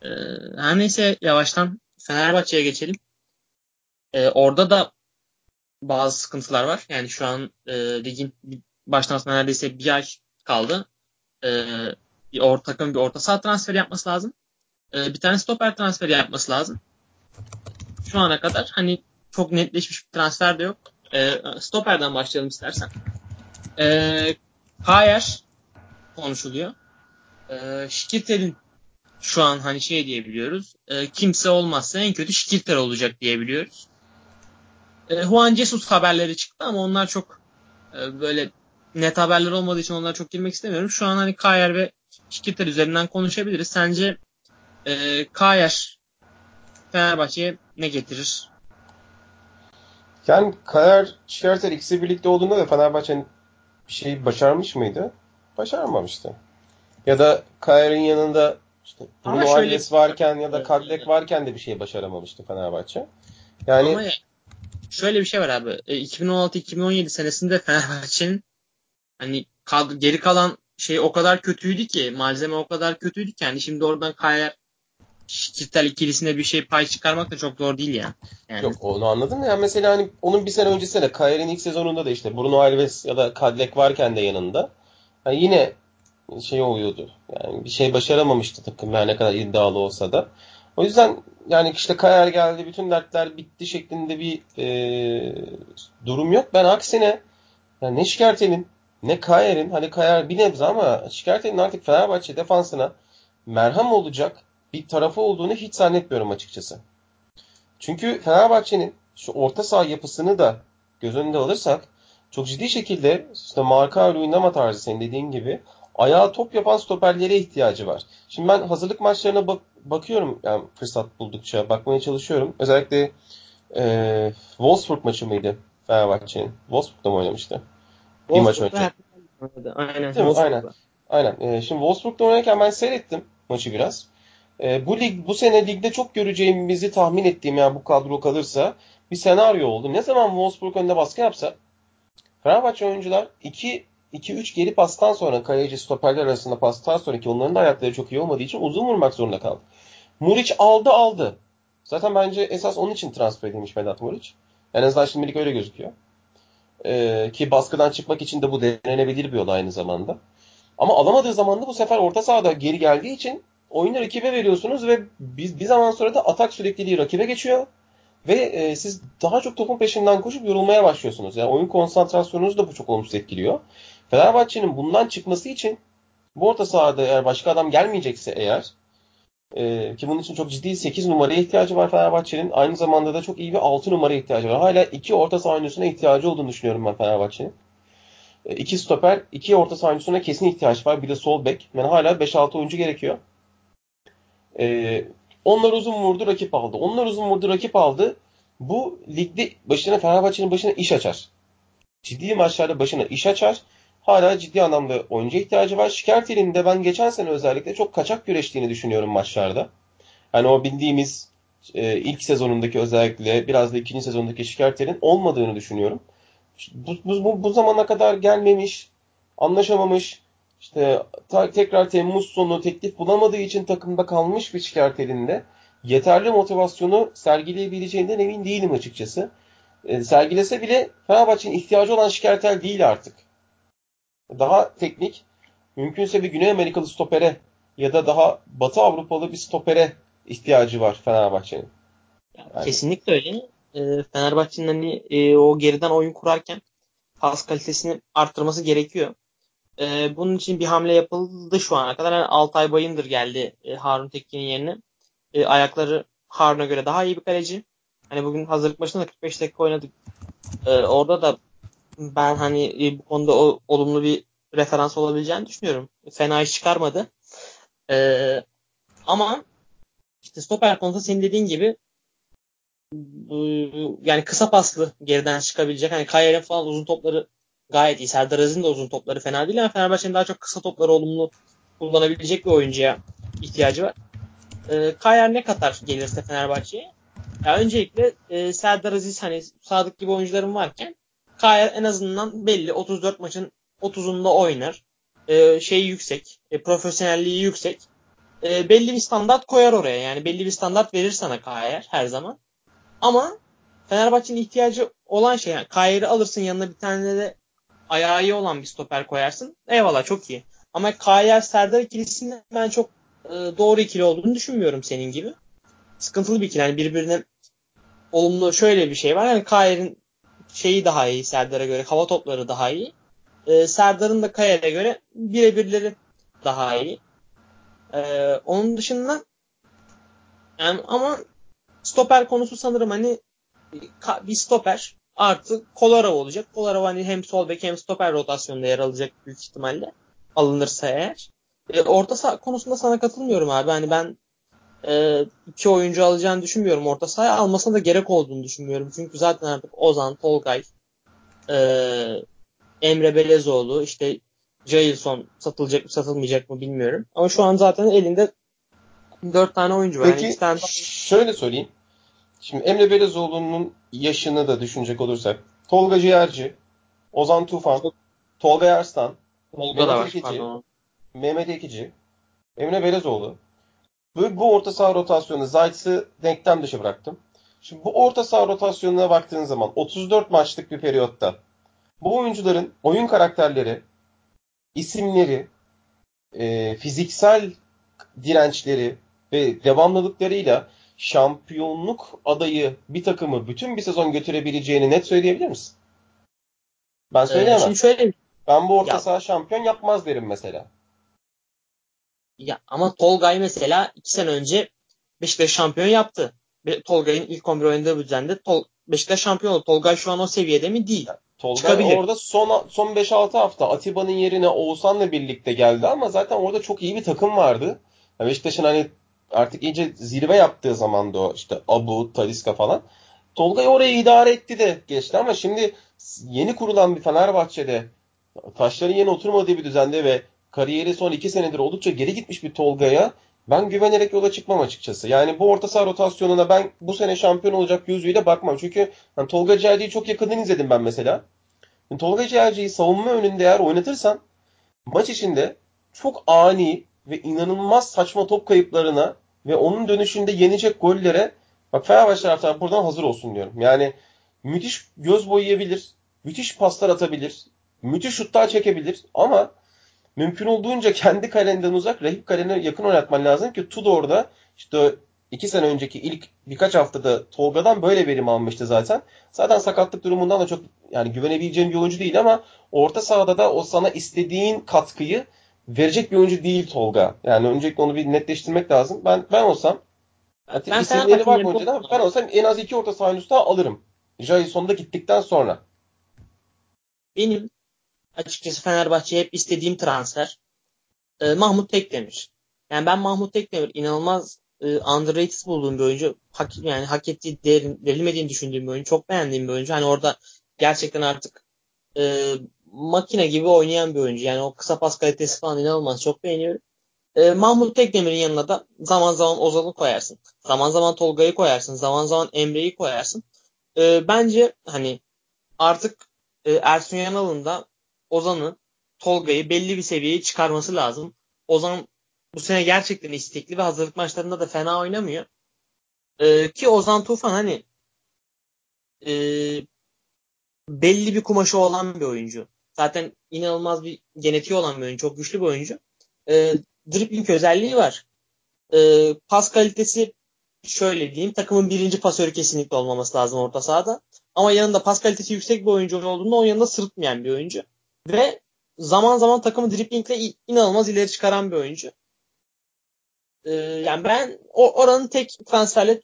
Ee, her neyse yavaştan Fenerbahçe'ye geçelim. E, orada da bazı sıkıntılar var. Yani şu an e, ligin başlamasına neredeyse bir ay kaldı. E, bir orta takım bir orta saha transferi yapması lazım. E, bir tane stoper transferi yapması lazım. Şu ana kadar hani çok netleşmiş bir transfer de yok. E, stoperden başlayalım istersen. E, Kayer konuşuluyor. E, Şikirtel'in şu an hani şey diyebiliyoruz. E, kimse olmazsa en kötü Şikirtel olacak diyebiliyoruz. E, Juan Jesus haberleri çıktı ama onlar çok e, böyle net haberler olmadığı için onlara çok girmek istemiyorum. Şu an hani Kayer ve Şikirtel üzerinden konuşabiliriz. Sence e, Kayer Fenerbahçe'ye ne getirir? Yani Kayer Şikirtel ikisi birlikte olduğunda da Fenerbahçe'nin bir şey başarmış mıydı? Başarmamıştı. Ya da Kayer'in yanında işte Bruno Alves varken ya da Kadlek varken de bir şey başaramamıştı Fenerbahçe. Yani Ama şöyle bir şey var abi. 2016-2017 e, senesinde Fenerbahçe'nin hani geri kalan şey o kadar kötüydü ki malzeme o kadar kötüydü ki yani şimdi oradan Kayer Kirtel ikilisine bir şey pay çıkarmak da çok zor değil yani. yani. Yok onu anladım ya. Mesela hani onun bir sene öncesinde de Kayer'in ilk sezonunda da işte Bruno Alves ya da Kadlek varken de yanında yani yine şey oluyordu. Yani bir şey başaramamıştı takım yani ne kadar iddialı olsa da. O yüzden yani işte Kayer geldi bütün dertler bitti şeklinde bir e, durum yok. Ben aksine yani ne Şikertel'in ne Kayer'in hani Kayer bir nebze ama Şikertel'in artık Fenerbahçe defansına merham olacak bir tarafı olduğunu hiç zannetmiyorum açıkçası. Çünkü Fenerbahçe'nin şu orta saha yapısını da göz önünde alırsak çok ciddi şekilde işte marka oynama tarzı senin dediğin gibi ayağa top yapan stoperlere ihtiyacı var. Şimdi ben hazırlık maçlarına bak bakıyorum yani fırsat buldukça bakmaya çalışıyorum. Özellikle e, Wolfsburg maçı mıydı Fenerbahçe'nin? Wolfsburg'da mı oynamıştı? Bir maç önce. Aynen. Aynen. Aynen. E, şimdi Wolfsburg'da oynarken ben seyrettim maçı biraz. E, bu lig bu sene ligde çok göreceğimizi tahmin ettiğim yani bu kadro kalırsa bir senaryo oldu. Ne zaman Wolfsburg önünde baskı yapsa Fenerbahçe oyuncular 2 2-3 geri pastan sonra kaleci stoperler arasında pastan sonra ki onların da ayakları çok iyi olmadığı için uzun vurmak zorunda kaldı. Muriç aldı aldı. Zaten bence esas onun için transfer edilmiş Vedat Muriç. En azından şimdilik öyle gözüküyor. Ee, ki baskıdan çıkmak için de bu denenebilir bir yol aynı zamanda. Ama alamadığı zaman da bu sefer orta sahada geri geldiği için oyunu rakibe veriyorsunuz ve bir, bir zaman sonra da atak sürekliliği rakibe geçiyor. Ve e, siz daha çok topun peşinden koşup yorulmaya başlıyorsunuz. Yani oyun konsantrasyonunuzu da bu çok olumsuz etkiliyor. Fenerbahçe'nin bundan çıkması için bu orta sahada eğer başka adam gelmeyecekse eğer e, ki bunun için çok ciddi 8 numaraya ihtiyacı var Fenerbahçe'nin. Aynı zamanda da çok iyi bir 6 numaraya ihtiyacı var. Hala iki orta saha oyuncusuna ihtiyacı olduğunu düşünüyorum ben Fenerbahçe'nin. E, iki stoper, iki orta saha oyuncusuna kesin ihtiyaç var. Bir de sol bek. Yani hala 5-6 oyuncu gerekiyor. E, onlar uzun vurdu rakip aldı. Onlar uzun vurdu rakip aldı. Bu ligde başına Fenerbahçe'nin başına iş açar. Ciddi maçlarda başına iş açar hala ciddi anlamda oyuncu ihtiyacı var. Şikertel'in de ben geçen sene özellikle çok kaçak güreştiğini düşünüyorum maçlarda. Hani o bildiğimiz e, ilk sezonundaki özellikle biraz da ikinci sezondaki Şikertel'in olmadığını düşünüyorum. Bu, bu, bu zamana kadar gelmemiş, anlaşamamış, işte tekrar Temmuz sonu teklif bulamadığı için takımda kalmış bir Şikertel'in de yeterli motivasyonu sergileyebileceğinden emin değilim açıkçası. E, sergilese bile Fenerbahçe'nin ihtiyacı olan Şikertel değil artık daha teknik, mümkünse bir Güney Amerikalı stopere ya da daha Batı Avrupalı bir stopere ihtiyacı var Fenerbahçe'nin. Yani. Kesinlikle öyle. E, Fenerbahçe'nin hani e, o geriden oyun kurarken pas kalitesini arttırması gerekiyor. E, bunun için bir hamle yapıldı şu ana kadar. Yani Altay Bayındır geldi e, Harun Tekin'in yerine. E, ayakları Harun'a göre daha iyi bir kaleci. Hani bugün hazırlık maçında 45 dakika oynadık. E, orada da ben hani e, bu konuda o, olumlu bir referans olabileceğini düşünüyorum. Fena iş çıkarmadı. Ee, ama işte stoper konusunda senin dediğin gibi yani kısa paslı geriden çıkabilecek. Hani Kayer'in falan uzun topları gayet iyi. Serdar Aziz'in de uzun topları fena değil ama Fenerbahçe'nin daha çok kısa topları olumlu kullanabilecek bir oyuncuya ihtiyacı var. Ee, Kayer ne kadar gelirse Fenerbahçe'ye ya öncelikle e, Serdar Aziz hani Sadık gibi oyuncuların varken Kaya en azından belli 34 maçın 30'unda oynar. E, şeyi yüksek, e, profesyonelliği yüksek. E, belli bir standart koyar oraya. Yani belli bir standart verir sana Kayer her zaman. Ama Fenerbahçe'nin ihtiyacı olan şey yani Kayer'i alırsın yanına bir tane de ayağı iyi olan bir stoper koyarsın. Eyvallah çok iyi. Ama Kayer Serdar ikilisinin ben çok e, doğru ikili olduğunu düşünmüyorum senin gibi. Sıkıntılı bir ikili. Yani birbirine olumlu şöyle bir şey var. Yani Kayer'in şeyi daha iyi Serdar'a göre. Hava topları daha iyi. E, Serdar'ın da Kayer'e göre birebirleri daha iyi. E, onun dışında yani ama stoper konusu sanırım hani bir stoper artı Kolarov olacak. Kolarov hani hem sol bek hem stoper rotasyonunda yer alacak büyük ihtimalle. Alınırsa eğer. E, orta saha konusunda sana katılmıyorum abi. Hani ben e, iki oyuncu alacağını düşünmüyorum. Orta sahaya almasına da gerek olduğunu düşünmüyorum. Çünkü zaten artık Ozan, Tolgay, e, Emre Belezoğlu, işte Jailson satılacak mı satılmayacak mı bilmiyorum. Ama şu an zaten elinde dört tane oyuncu var. Peki yani tane... şöyle söyleyeyim. Şimdi Emre Belezoğlu'nun yaşını da düşünecek olursak Tolga Ciğerci, Ozan Tufan, Tolga Yarslan, Tolga Mehmet Ekici, Mehmet Ekici, Emre Belezoğlu. Bu, bu orta saha rotasyonu Zayt'sı denklem dışı bıraktım. Şimdi bu orta saha rotasyonuna baktığın zaman 34 maçlık bir periyotta bu oyuncuların oyun karakterleri, isimleri, e, fiziksel dirençleri ve devamlılıklarıyla şampiyonluk adayı bir takımı bütün bir sezon götürebileceğini net söyleyebilir misin? Ben ee, söyleyemem. Ee, şimdi şöyle ben bu orta ya, saha şampiyon yapmaz derim mesela. Ya ama Tolgay mesela iki sene önce Beşiktaş şampiyon yaptı. Tolgay'ın ilk 11 oynadığı düzende Tol Beşiktaş şampiyon oldu. Tolgay şu an o seviyede mi? Değil. Yani, Tolgay Çıkabilir. orada son son 5-6 hafta Atiba'nın yerine Oğuzhan'la birlikte geldi ama zaten orada çok iyi bir takım vardı. Yani Beşiktaş'ın hani artık iyice zirve yaptığı zaman da o işte Abu, Taliska falan. Tolgay orayı idare etti de geçti ama şimdi yeni kurulan bir Fenerbahçe'de taşların yeni oturmadığı bir düzende ve kariyeri son iki senedir oldukça geri gitmiş bir Tolga'ya ben güvenerek yola çıkmam açıkçası. Yani bu orta saha rotasyonuna ben bu sene şampiyon olacak gözüyle bakmam. Çünkü hani Tolga Ciğerci'yi çok yakından izledim ben mesela. Yani Tolga Ciğerci'yi savunma önünde eğer oynatırsan maç içinde çok ani ve inanılmaz saçma top kayıplarına ve onun dönüşünde yenecek gollere bak Fenerbahçe taraftarı buradan hazır olsun diyorum. Yani müthiş göz boyayabilir, müthiş paslar atabilir, müthiş şutlar çekebilir ama mümkün olduğunca kendi kalenden uzak rakip kalene yakın oynatman lazım ki Tudor'da işte iki sene önceki ilk birkaç haftada Tolga'dan böyle verim almıştı zaten. Zaten sakatlık durumundan da çok yani güvenebileceğim bir oyuncu değil ama orta sahada da o sana istediğin katkıyı verecek bir oyuncu değil Tolga. Yani öncelikle onu bir netleştirmek lazım. Ben ben olsam ben isimleri var önceden ben olsam en az iki orta saha daha alırım. Jason'da gittikten sonra. Benim açıkçası Fenerbahçe'ye hep istediğim transfer e, Mahmut Tekdemir. Yani ben Mahmut Tekdemir inanılmaz e, underrated bulduğum bir oyuncu. Hak, yani hak ettiği değerin verilmediğini düşündüğüm bir oyuncu. Çok beğendiğim bir oyuncu. Hani orada gerçekten artık e, makine gibi oynayan bir oyuncu. Yani o kısa pas kalitesi falan inanılmaz. Çok beğeniyorum. E, Mahmut Tekdemir'in yanına da zaman zaman Ozan'ı koyarsın. Zaman zaman Tolga'yı koyarsın. Zaman zaman Emre'yi koyarsın. E, bence hani artık e, Ersun Yanal'ın da Ozan'ı, Tolga'yı belli bir seviyeye çıkarması lazım. Ozan bu sene gerçekten istekli ve hazırlık maçlarında da fena oynamıyor. Ee, ki Ozan Tufan hani e, belli bir kumaşı olan bir oyuncu. Zaten inanılmaz bir genetiği olan bir oyuncu. Çok güçlü bir oyuncu. E, dribbling özelliği var. E, pas kalitesi şöyle diyeyim. Takımın birinci pasörü kesinlikle olmaması lazım orta sahada. Ama yanında pas kalitesi yüksek bir oyuncu olduğunda onun yanında sırıtmayan bir oyuncu. Ve zaman zaman takımı driblingle inanılmaz ileri çıkaran bir oyuncu. Ee, yani ben o, oranın tek transferle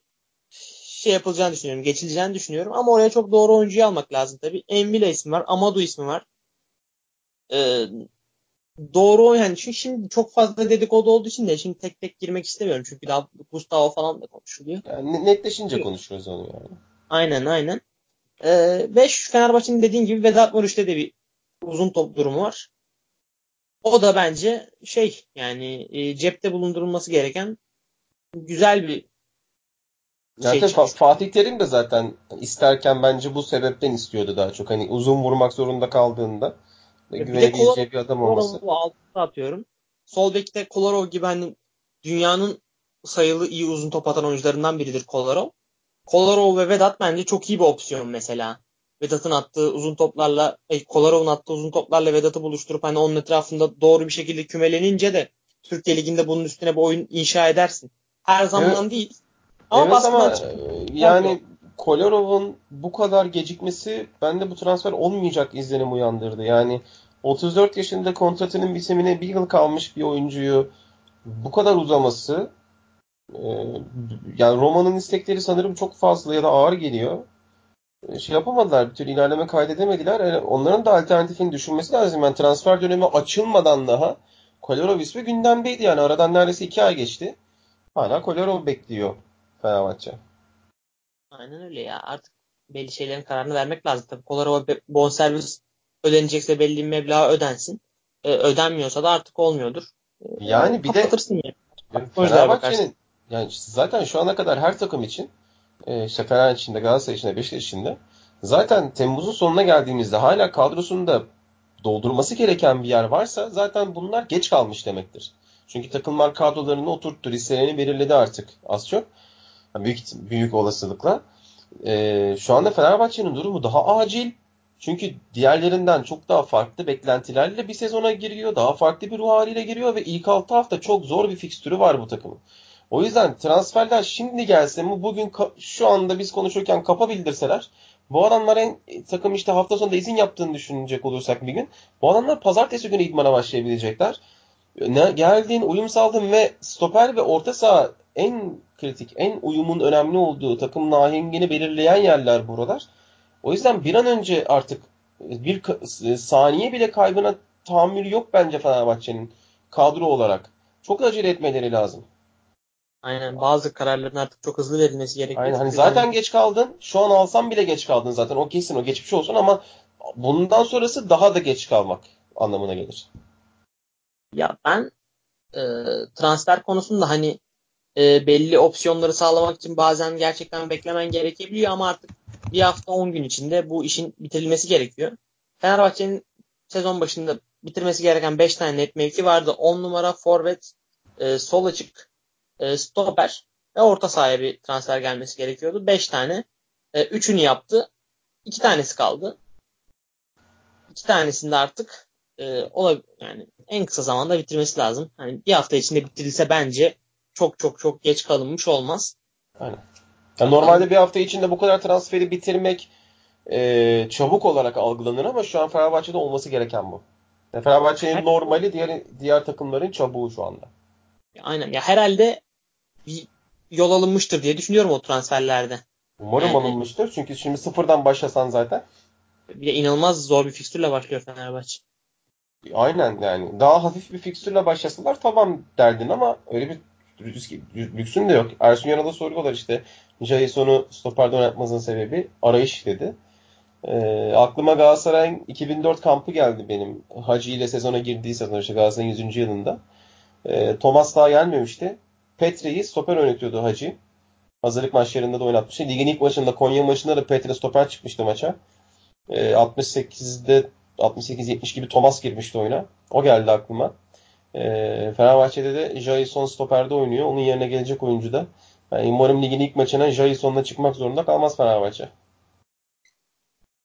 şey yapılacağını düşünüyorum. Geçileceğini düşünüyorum. Ama oraya çok doğru oyuncuyu almak lazım tabii. Envila ismi var. Amadu ismi var. Ee, doğru yani çünkü şimdi çok fazla dedikodu olduğu için de şimdi tek tek girmek istemiyorum. Çünkü daha Gustavo falan da konuşuluyor. Yani netleşince konuşuruz onu yani. Aynen aynen. Ee, ve şu Fenerbahçe'nin dediğin gibi Vedat Muriç'te de bir uzun top durumu var. O da bence şey yani e, cepte bulundurulması gereken güzel bir Zaten şey Fa- Fatih Terim de zaten isterken bence bu sebepten istiyordu daha çok. Hani uzun vurmak zorunda kaldığında e, güvenebileceği bir adam olması. Altına atıyorum. Sol bekte Kolarov gibi hani dünyanın sayılı iyi uzun top atan oyuncularından biridir Kolarov. Kolarov ve Vedat bence çok iyi bir opsiyon mesela. Vedat'ın attığı uzun toplarla, e, Kolarov'un attığı uzun toplarla Vedat'ı buluşturup hani onun etrafında doğru bir şekilde kümelenince de Türkiye Ligi'nde bunun üstüne bir oyun inşa edersin. Her zaman evet. değil. Ama evet ama e, yani Kolarov'un bu kadar gecikmesi bende bu transfer olmayacak izlenim uyandırdı. Yani 34 yaşında kontratının bitimine bir yıl kalmış bir oyuncuyu bu kadar uzaması e, yani Roma'nın istekleri sanırım çok fazla ya da ağır geliyor. E, şey yapamadılar, bir türlü ilerleme kaydedemediler. Yani onların da alternatifini düşünmesi lazım. Yani transfer dönemi açılmadan daha Kolarov ismi gündemdeydi yani. Aradan neredeyse iki ay geçti. Hala Kolarov bekliyor Fenerbahçe. Aynen öyle ya. Artık belli şeylerin kararını vermek lazım. Tabii Kolarova bonservis ödenecekse belli bir meblağ ödensin. Ee, ödenmiyorsa da artık olmuyordur. Ee, yani bir de yani. Fenerbahçe'nin yani zaten şu ana kadar her takım için e, işte Fener içinde, Galatasaray içinde, Beşiktaş içinde zaten Temmuz'un sonuna geldiğimizde hala kadrosunda doldurması gereken bir yer varsa zaten bunlar geç kalmış demektir. Çünkü takımlar kadrolarını oturttu, listelerini belirledi artık az çok. Büyük büyük olasılıkla. Ee, şu anda Fenerbahçe'nin durumu daha acil. Çünkü diğerlerinden çok daha farklı beklentilerle bir sezona giriyor. Daha farklı bir ruh haliyle giriyor ve ilk 6 hafta çok zor bir fikstürü var bu takımın. O yüzden transferler şimdi gelse mi bugün şu anda biz konuşurken kapa bildirseler bu adamlar en takım işte hafta sonunda izin yaptığını düşünecek olursak bir gün bu adamlar pazartesi günü idmana başlayabilecekler. Ne, geldiğin, uyum sağladın ve stoper ve orta saha en kritik, en uyumun önemli olduğu takımın ahengini belirleyen yerler buralar. O yüzden bir an önce artık bir saniye bile kaybına tahammül yok bence Fenerbahçe'nin kadro olarak. Çok acele etmeleri lazım. Aynen bazı kararların artık çok hızlı verilmesi gerekiyor. Aynen hani zaten yani... geç kaldın. Şu an alsam bile geç kaldın zaten. O kesin o geçmiş olsun ama bundan sonrası daha da geç kalmak anlamına gelir. Ya ben e, transfer konusunda hani e, belli opsiyonları sağlamak için bazen gerçekten beklemen gerekebiliyor ama artık bir hafta 10 gün içinde bu işin bitirilmesi gerekiyor. Fenerbahçe'nin sezon başında bitirmesi gereken 5 tane net mevki vardı. 10 numara forvet, e, sol açık, e, stoper ve orta sahaya bir transfer gelmesi gerekiyordu. 5 tane. E, üçünü yaptı. 2 tanesi kaldı. 2 tanesinde artık e, olab yani en kısa zamanda bitirmesi lazım. Hani bir hafta içinde bitirilse bence çok çok çok geç kalınmış olmaz. Aynen. Yani normalde bir hafta içinde bu kadar transferi bitirmek e, çabuk olarak algılanır ama şu an Fenerbahçe'de olması gereken bu. Yani Fenerbahçe'nin normali diğer diğer takımların çabuğu şu anda. Aynen. Ya herhalde yol alınmıştır diye düşünüyorum o transferlerde. Umarım yani, alınmıştır. Çünkü şimdi sıfırdan başlasan zaten. Bir de inanılmaz zor bir fikstürle başlıyor Fenerbahçe. Aynen yani. Daha hafif bir fikstürle başlasalar tamam derdin ama öyle bir lüksün de yok. Ersun Yanal'a soruyorlar işte Jason'u stoperde oynatmasının sebebi arayış dedi. E, aklıma Galatasaray'ın 2004 kampı geldi benim. Hacı ile sezona girdiği sezon işte Galatasaray'ın 100. yılında. E, Thomas daha gelmemişti. Petre'yi stoper oynatıyordu Hacı. Hazırlık maçlarında da oynatmıştı. Ligin ilk maçında Konya maçında da Petre stoper çıkmıştı maça. E, 68'de 68-70 gibi Thomas girmişti oyuna. O geldi aklıma. E, Fenerbahçe'de de Jason stoperde oynuyor. Onun yerine gelecek oyuncu da. Yani umarım ligin ilk maçına Jason'la çıkmak zorunda kalmaz Fenerbahçe.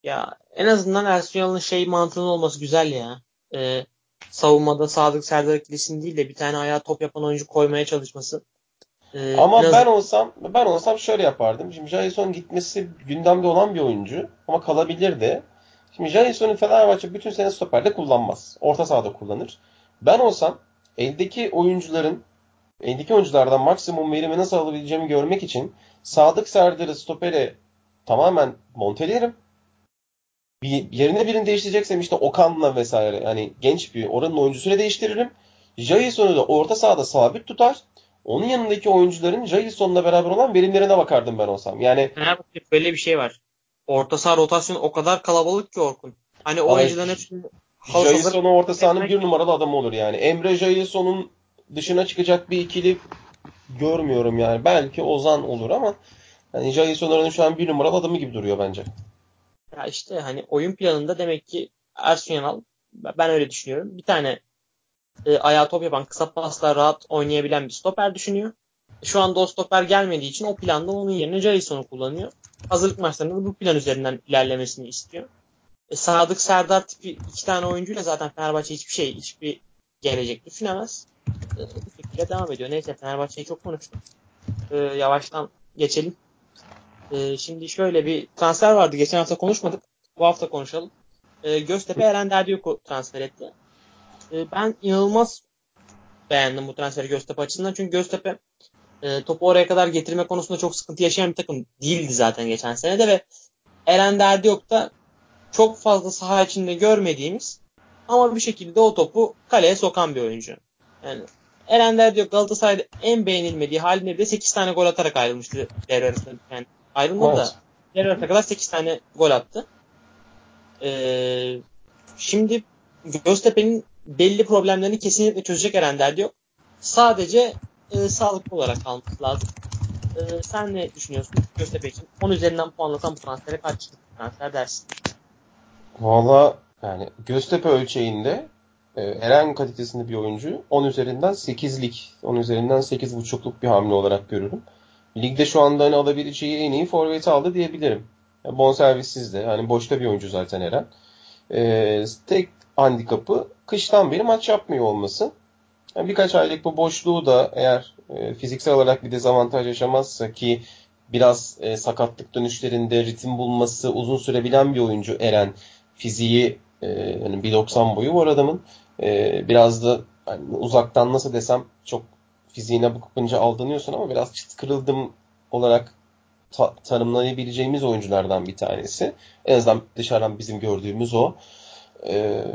Ya en azından Ersun Yanal'ın şey mantığının olması güzel ya. Ee, savunmada Sadık Serdar ikilisini değil de bir tane ayağa top yapan oyuncu koymaya çalışması. Ee, ama ben olsam ben olsam şöyle yapardım. Şimdi Jason gitmesi gündemde olan bir oyuncu ama kalabilir de. Şimdi Jason'u Fenerbahçe bütün sene stoperde kullanmaz. Orta sahada kullanır. Ben olsam eldeki oyuncuların eldeki oyunculardan maksimum verimi nasıl alabileceğimi görmek için Sadık Serdar'ı stopere tamamen montelerim. Bir, yerine birini değiştireceksem işte Okan'la vesaire yani genç bir oranın oyuncusunu değiştiririm. Jason'u da orta sahada sabit tutar. Onun yanındaki oyuncuların Jason'la beraber olan verimlerine bakardım ben olsam. Yani böyle bir şey var. Orta saha rotasyonu o kadar kalabalık ki Orkun. Hani o oyuncuların hepsini Jason'u orta sahanın bir numaralı adamı olur yani. Emre Jason'un dışına çıkacak bir ikili görmüyorum yani. Belki Ozan olur ama yani Jason'un şu an bir numaralı adamı gibi duruyor bence. Ya işte hani oyun planında demek ki Ersun Yanal ben öyle düşünüyorum. Bir tane e, ayağa top yapan kısa pasla rahat oynayabilen bir stoper düşünüyor. Şu anda o stoper gelmediği için o planda onun yerine Jason'u kullanıyor. Hazırlık maçlarında da bu plan üzerinden ilerlemesini istiyor. E, Sadık Serdar tipi iki tane oyuncuyla zaten Fenerbahçe hiçbir şey, hiçbir gelecek düşünemez. E, bu devam ediyor. Neyse Fenerbahçe'yi çok konuştuk. E, yavaştan geçelim. E, şimdi şöyle bir transfer vardı. Geçen hafta konuşmadık. Bu hafta konuşalım. E, Göztepe Eren Derdiyok'u transfer etti. E, ben inanılmaz beğendim bu transferi Göztepe açısından. Çünkü Göztepe e, topu oraya kadar getirme konusunda çok sıkıntı yaşayan bir takım değildi zaten geçen senede ve Eren Derdiyok da çok fazla saha içinde görmediğimiz ama bir şekilde o topu kaleye sokan bir oyuncu. Yani Eren Derdiyok Galatasaray'da en beğenilmediği halinde de 8 tane gol atarak ayrılmıştı devre arasında. Yani ayrılmadı evet. da devre arasına kadar 8 tane gol attı. Ee, şimdi Göztepe'nin belli problemlerini kesinlikle çözecek Eren Derdiyok. Sadece e, sağlıklı olarak kalması lazım. E, sen ne düşünüyorsun Göztepe için? 10 üzerinden puanlasan bu transfere kaç transfer dersin? Valla yani Göztepe ölçeğinde e, Eren kalitesinde bir oyuncu 10 üzerinden 8'lik, 10 üzerinden 8.5'luk bir hamle olarak görürüm. Ligde şu anda hani alabileceği en iyi forveti aldı diyebilirim. Yani bonservissiz de. Hani boşta bir oyuncu zaten Eren. E, tek handikapı kıştan beri maç yapmıyor olması. Yani birkaç aylık bu boşluğu da eğer e, fiziksel olarak bir dezavantaj yaşamazsa ki biraz e, sakatlık dönüşlerinde ritim bulması uzun sürebilen bir oyuncu Eren. Fiziği e, yani 1.90 boyu var adamın. E, biraz da hani uzaktan nasıl desem çok fiziğine bakınca aldanıyorsun ama biraz çıt kırıldım olarak ta- tanımlayabileceğimiz oyunculardan bir tanesi. En azından dışarıdan bizim gördüğümüz o. E,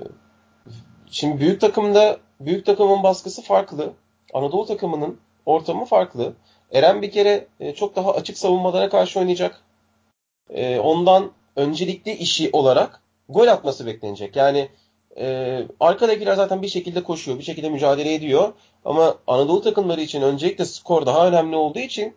şimdi büyük takımda büyük takımın baskısı farklı. Anadolu takımının ortamı farklı. Eren bir kere e, çok daha açık savunmalara karşı oynayacak. E, ondan öncelikli işi olarak gol atması beklenecek. Yani e, arkadakiler zaten bir şekilde koşuyor, bir şekilde mücadele ediyor. Ama Anadolu takımları için öncelikle skor daha önemli olduğu için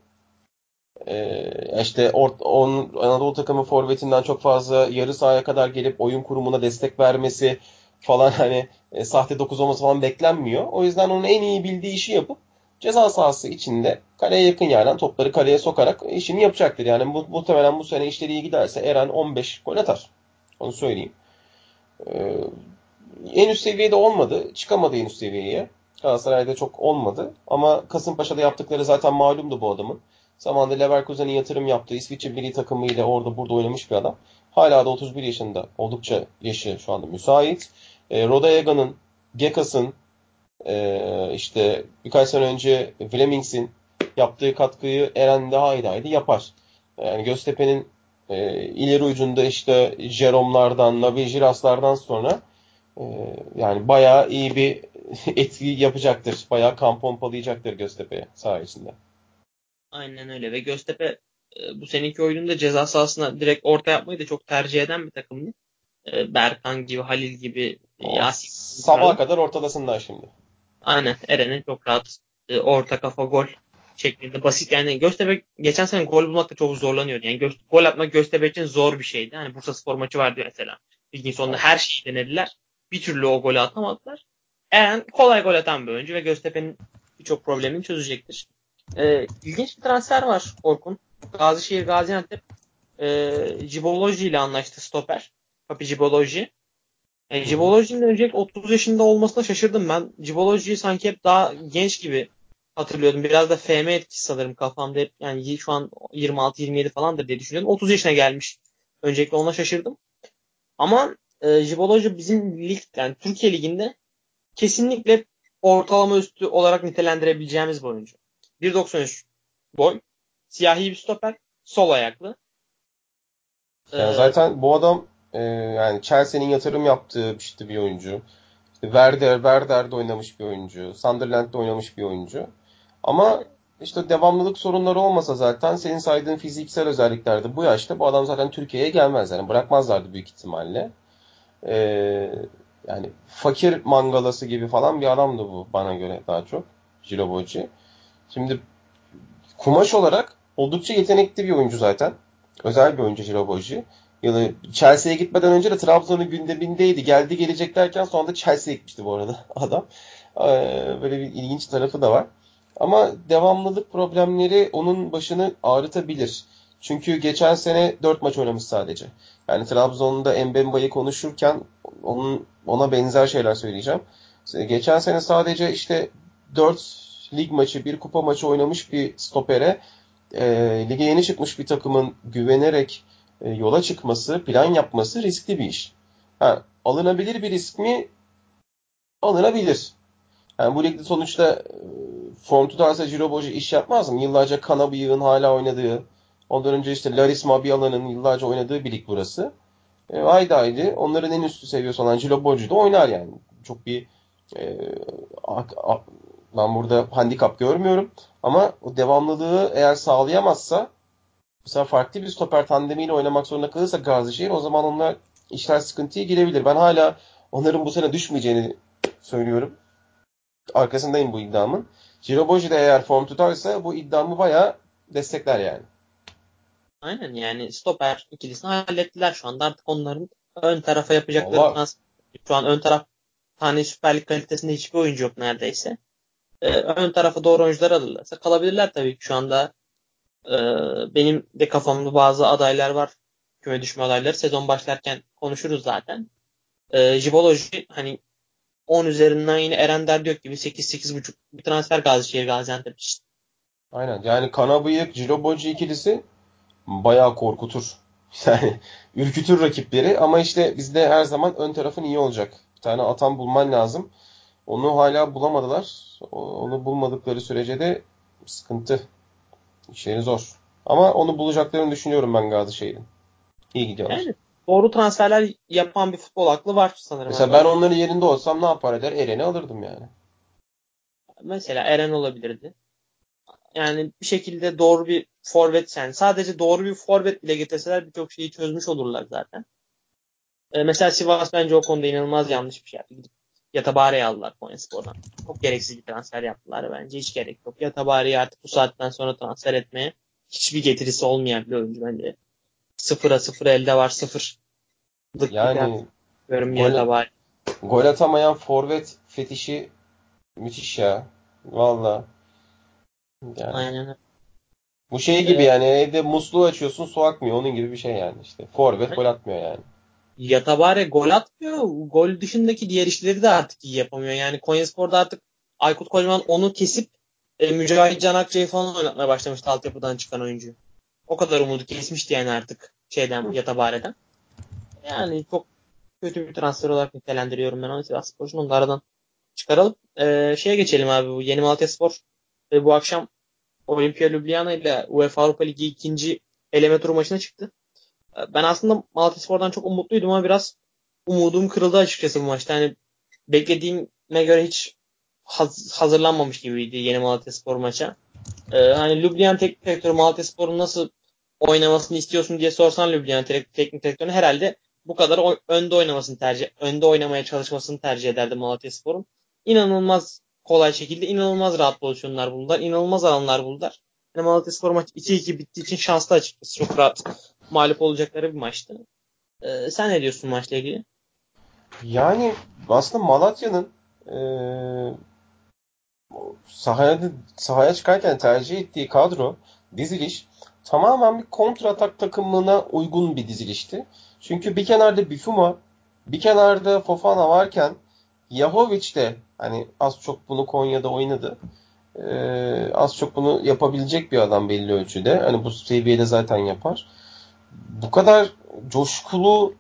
e, işte or, on, Anadolu takımı forvetinden çok fazla yarı sahaya kadar gelip oyun kurumuna destek vermesi falan [laughs] hani e, sahte 9 olması falan beklenmiyor. O yüzden onun en iyi bildiği işi yapıp ceza sahası içinde kaleye yakın yerden topları kaleye sokarak işini yapacaktır. Yani bu, muhtemelen bu sene işleri iyi giderse Eren 15 gol atar. Onu söyleyeyim. Ee, en üst seviyede olmadı. Çıkamadı en üst seviyeye. Galatasaray'da çok olmadı. Ama Kasımpaşa'da yaptıkları zaten malumdu bu adamın. Zamanında Leverkusen'in yatırım yaptığı İsviçre milli takımıyla orada burada oynamış bir adam. Hala da 31 yaşında. Oldukça yaşı şu anda müsait. E, Rodayega'nın, Gekas'ın, e, işte birkaç sene önce Flemings'in yaptığı katkıyı Eren daha iyi yapar. Yani Göztepe'nin e, ileri ucunda işte Jerom'lardan, Nabi Jiras'lardan sonra e, yani bayağı iyi bir [laughs] etki yapacaktır. Bayağı kan pompalayacaktır Göztepe'ye saha içinde. Aynen öyle ve Göztepe e, bu seninki oyununda ceza sahasına direkt orta yapmayı da çok tercih eden bir takımdı. E, Berkan gibi, Halil gibi, Yasin. Sabaha kadar ortadasınlar şimdi. Aynen. Eren'in çok rahat e, orta kafa gol şeklinde basit yani Göztepe geçen sene gol bulmakta çok zorlanıyordu. Yani gö- gol atmak Göztepe için zor bir şeydi. Hani Bursa Spor maçı vardı mesela. Ligin sonunda her şeyi denediler. Bir türlü o golü atamadılar. Eren kolay gol atan bir oyuncu ve Göztepe'nin birçok problemini çözecektir. Ee, ilginç bir transfer var Orkun. Gazişehir Gaziantep e, Ciboloji ile anlaştı stoper. Papi Ciboloji. Yani Ciboloji'nin öncelikle 30 yaşında olmasına şaşırdım ben. Ciboloji'yi sanki hep daha genç gibi hatırlıyordum. Biraz da FM etkisi sanırım kafamda hep. Yani şu an 26-27 falandır diye düşünüyordum. 30 yaşına gelmiş. Öncelikle ona şaşırdım. Ama e, Jiboloji bizim lig, yani Türkiye Ligi'nde kesinlikle ortalama üstü olarak nitelendirebileceğimiz bir oyuncu. 1.93 boy, siyahi bir stoper, sol ayaklı. Yani ee, zaten bu adam e, yani Chelsea'nin yatırım yaptığı işte bir oyuncu. İşte Werder, Werder'de oynamış bir oyuncu. Sunderland'de oynamış bir oyuncu. Ama işte devamlılık sorunları olmasa zaten senin saydığın fiziksel özelliklerde bu yaşta bu adam zaten Türkiye'ye gelmez. Yani bırakmazlardı büyük ihtimalle. Ee, yani fakir mangalası gibi falan bir adamdı bu bana göre daha çok. Jiroboji. Şimdi kumaş olarak oldukça yetenekli bir oyuncu zaten. Özel bir oyuncu Jiroboji. Yani Chelsea'ye gitmeden önce de Trabzon'un gündemindeydi. Geldi gelecek derken sonra da Chelsea'ye gitmişti bu arada [laughs] adam. Ee, böyle bir ilginç tarafı da var. Ama devamlılık problemleri onun başını ağrıtabilir. Çünkü geçen sene 4 maç oynamış sadece. Yani Trabzon'da Mbemba'yı konuşurken onun ona benzer şeyler söyleyeceğim. Geçen sene sadece işte 4 lig maçı, bir kupa maçı oynamış bir stopere e, lige yeni çıkmış bir takımın güvenerek e, yola çıkması, plan yapması riskli bir iş. Ha, alınabilir bir risk mi? Alınabilir. Yani bu ligde sonuçta e, form tutarsa Ciro Boji iş yapmaz mı? Yıllarca Kana hala oynadığı, ondan önce işte Laris Mabiala'nın yıllarca oynadığı bir lig burası. E, haydi haydi onların en üstü seviyesi olan Ciro Boji de oynar yani. Çok bir e, ben burada handikap görmüyorum. Ama o devamlılığı eğer sağlayamazsa mesela farklı bir stoper tandemiyle oynamak zorunda kalırsa Gazişehir o zaman onlar işler sıkıntıya girebilir. Ben hala onların bu sene düşmeyeceğini söylüyorum. Arkasındayım bu iddiamın. Jiroboji de eğer form tutarsa bu iddiamı bayağı destekler yani. Aynen yani stoper ikilisini hallettiler şu anda. Artık onların ön tarafa yapacakları Allah... şu an ön taraf tane Süper Lig kalitesinde hiçbir oyuncu yok neredeyse e, ön tarafa doğru oyuncular alırlarsa kalabilirler tabii ki şu anda e, benim de kafamda bazı adaylar var. Küme düşme adayları. Sezon başlarken konuşuruz zaten. E, Jiboloji hani 10 üzerinden yine Eren Derdiyok gibi 8-8.5 bir transfer Gazişehir Gaziantep için. Aynen. Yani Kanabıyık, Jiloboji ikilisi bayağı korkutur. [laughs] Yani ürkütür rakipleri ama işte bizde her zaman ön tarafın iyi olacak. Bir tane atan bulman lazım. Onu hala bulamadılar. Onu bulmadıkları sürece de sıkıntı. İşleri zor. Ama onu bulacaklarını düşünüyorum ben Gazişehir'in. İyi gidiyorlar. Yani doğru transferler yapan bir futbol aklı var sanırım. Mesela ben onların yerinde olsam ne yapar eder? Eren'i alırdım yani. Mesela Eren olabilirdi. Yani bir şekilde doğru bir forvet yani sadece doğru bir forvet bile getirseler birçok şeyi çözmüş olurlar zaten. Ee, mesela Sivas bence o konuda inanılmaz yanlış bir şey yaptı. Gidip Yatabare'yi aldılar Konyaspor'dan. Çok gereksiz bir transfer yaptılar bence. Hiç gerek yok. Yatabare'yi artık bu saatten sonra transfer etmeye hiçbir getirisi olmayan bir oyuncu bence. Sıfıra sıfır elde var sıfır. Yani gol, gol atamayan forvet fetişi müthiş ya. Valla. Yani. Aynen Bu şey gibi evet. yani evde musluğu açıyorsun su akmıyor. Onun gibi bir şey yani işte. Forvet gol atmıyor yani. Yatabare gol atmıyor. Gol dışındaki diğer işleri de artık iyi yapamıyor. Yani Konyaspor'da artık Aykut Kocaman onu kesip e, Mücahit Can Akçay'ı falan oynatmaya başlamıştı altyapıdan çıkan oyuncu. O kadar umudu kesmişti yani artık şeyden Yatabare'den. Yani çok kötü bir transfer olarak nitelendiriyorum ben onu Sivas Spor'un. Onu da aradan çıkaralım. Ee, şeye geçelim abi bu Yeni Malatya Spor e, bu akşam Olimpia Ljubljana ile UEFA Avrupa Ligi ikinci eleme turu maçına çıktı. Ben aslında Malatyaspor'dan çok umutluydum ama biraz umudum kırıldı açıkçası bu maçta. Yani beklediğime göre hiç haz- hazırlanmamış gibiydi yeni Malatyaspor maça. Ee, hani Ljubljan teknik direktörü Malatyaspor'un nasıl oynamasını istiyorsun diye sorsan Ljubljan teknik direktörüne herhalde bu kadar önde oynamasını tercih, önde oynamaya çalışmasını tercih ederdi Malatyaspor'un. İnanılmaz kolay şekilde inanılmaz rahat pozisyonlar buldular. inanılmaz alanlar buldular. Yani Malatyaspor maç 2-2 bittiği için şanslı açıkçası. Çok rahat mağlup olacakları bir maçtı. Ee, sen ne diyorsun maçla ilgili? Yani aslında Malatya'nın e, sahaya, sahaya çıkarken tercih ettiği kadro, diziliş tamamen bir kontratak takımına uygun bir dizilişti. Çünkü bir kenarda Bifuma, bir kenarda Fofana varken Yahovic de hani az çok bunu Konya'da oynadı. Ee, az çok bunu yapabilecek bir adam belli ölçüde. Hani bu seviyede zaten yapar bu kadar coşkulu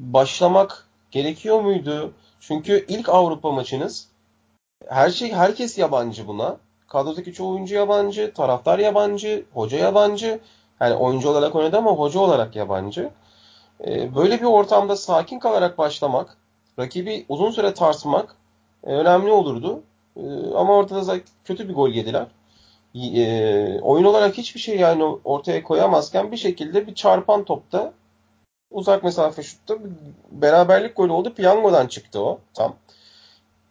başlamak gerekiyor muydu? Çünkü ilk Avrupa maçınız her şey herkes yabancı buna. Kadrodaki çoğu oyuncu yabancı, taraftar yabancı, hoca yabancı. Yani oyuncu olarak oynadı ama hoca olarak yabancı. Ee, böyle bir ortamda sakin kalarak başlamak, rakibi uzun süre tartmak e, önemli olurdu. Ee, ama ortada kötü bir gol yediler e, oyun olarak hiçbir şey yani ortaya koyamazken bir şekilde bir çarpan topta uzak mesafe şutta beraberlik golü oldu. Piyangodan çıktı o tam.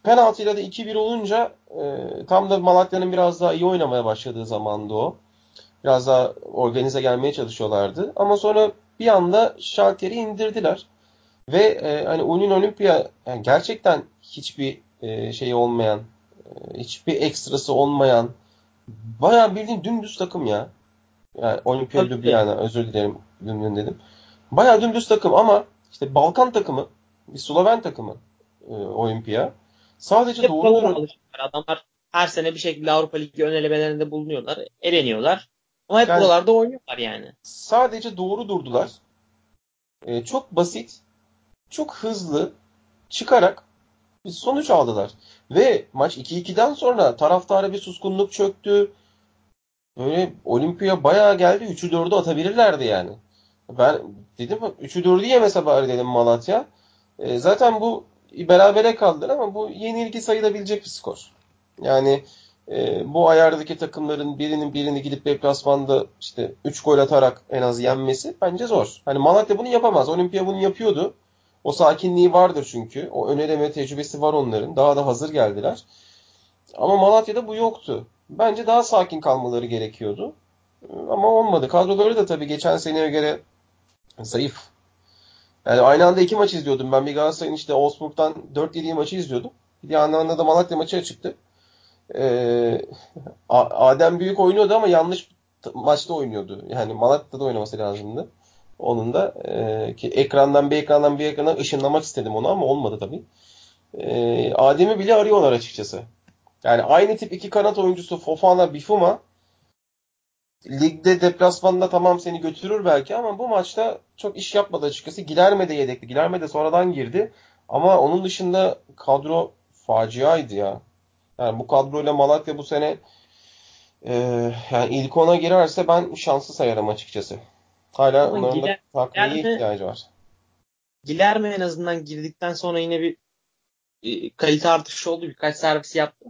Penaltıyla da 2-1 olunca e, tam da Malatya'nın biraz daha iyi oynamaya başladığı zamandı o. Biraz daha organize gelmeye çalışıyorlardı. Ama sonra bir anda şalteri indirdiler. Ve e, hani Union Olympia yani gerçekten hiçbir e, şey olmayan, e, hiçbir ekstrası olmayan bayağı bildiğin dümdüz takım ya. Yani Olimpia. Ljubljana özür dilerim Lübnan dedim. Bayağı dümdüz takım ama işte Balkan takımı, bir Sloven takımı e, Olimpia. Sadece Hep doğru. Adamlar her sene bir şekilde Avrupa Ligi ön elemelerinde bulunuyorlar. Eleniyorlar. Ama hep Yani- buralarda oynuyorlar yani. sadece doğru durdular. E, çok basit, çok hızlı çıkarak bir sonuç aldılar. Ve maç 2-2'den sonra taraftara bir suskunluk çöktü. Böyle Olimpia bayağı geldi. 3'ü 4'ü atabilirlerdi yani. Ben dedim 3'ü 4'ü yemese bari dedim Malatya. E, zaten bu berabere kaldılar ama bu yenilgi sayılabilecek bir skor. Yani e, bu ayardaki takımların birinin birini gidip deplasmanda işte 3 gol atarak en az yenmesi bence zor. Hani Malatya bunu yapamaz. Olimpia bunu yapıyordu. O sakinliği vardır çünkü. O ön eleme tecrübesi var onların. Daha da hazır geldiler. Ama Malatya'da bu yoktu. Bence daha sakin kalmaları gerekiyordu. Ama olmadı. Kadroları da tabii geçen seneye göre zayıf. Yani aynı anda iki maç izliyordum. Ben bir Galatasaray'ın işte Wolfsburg'dan 4-7 maçı izliyordum. Bir yandan da Malatya maçı çıktı. Ee, Adem Büyük oynuyordu ama yanlış maçta oynuyordu. Yani Malatya'da oynaması lazımdı. Onun da e, ki ekrandan bir ekrandan bir ekrana ışınlamak istedim onu ama olmadı tabii. E, Adem'i bile arıyorlar açıkçası. Yani aynı tip iki kanat oyuncusu Fofana, Bifuma ligde deplasmanda tamam seni götürür belki ama bu maçta çok iş yapmadı açıkçası. Gilerme de yedekti. Gilerme de sonradan girdi. Ama onun dışında kadro faciaydı ya. Yani bu kadroyla Malatya bu sene e, yani ilk ona girerse ben şanslı sayarım açıkçası. Hala Ama onların da Giler- takviye Gilerme- ihtiyacı var. Gilerme en azından girdikten sonra yine bir e, kalite artışı oldu. Birkaç servis yaptı.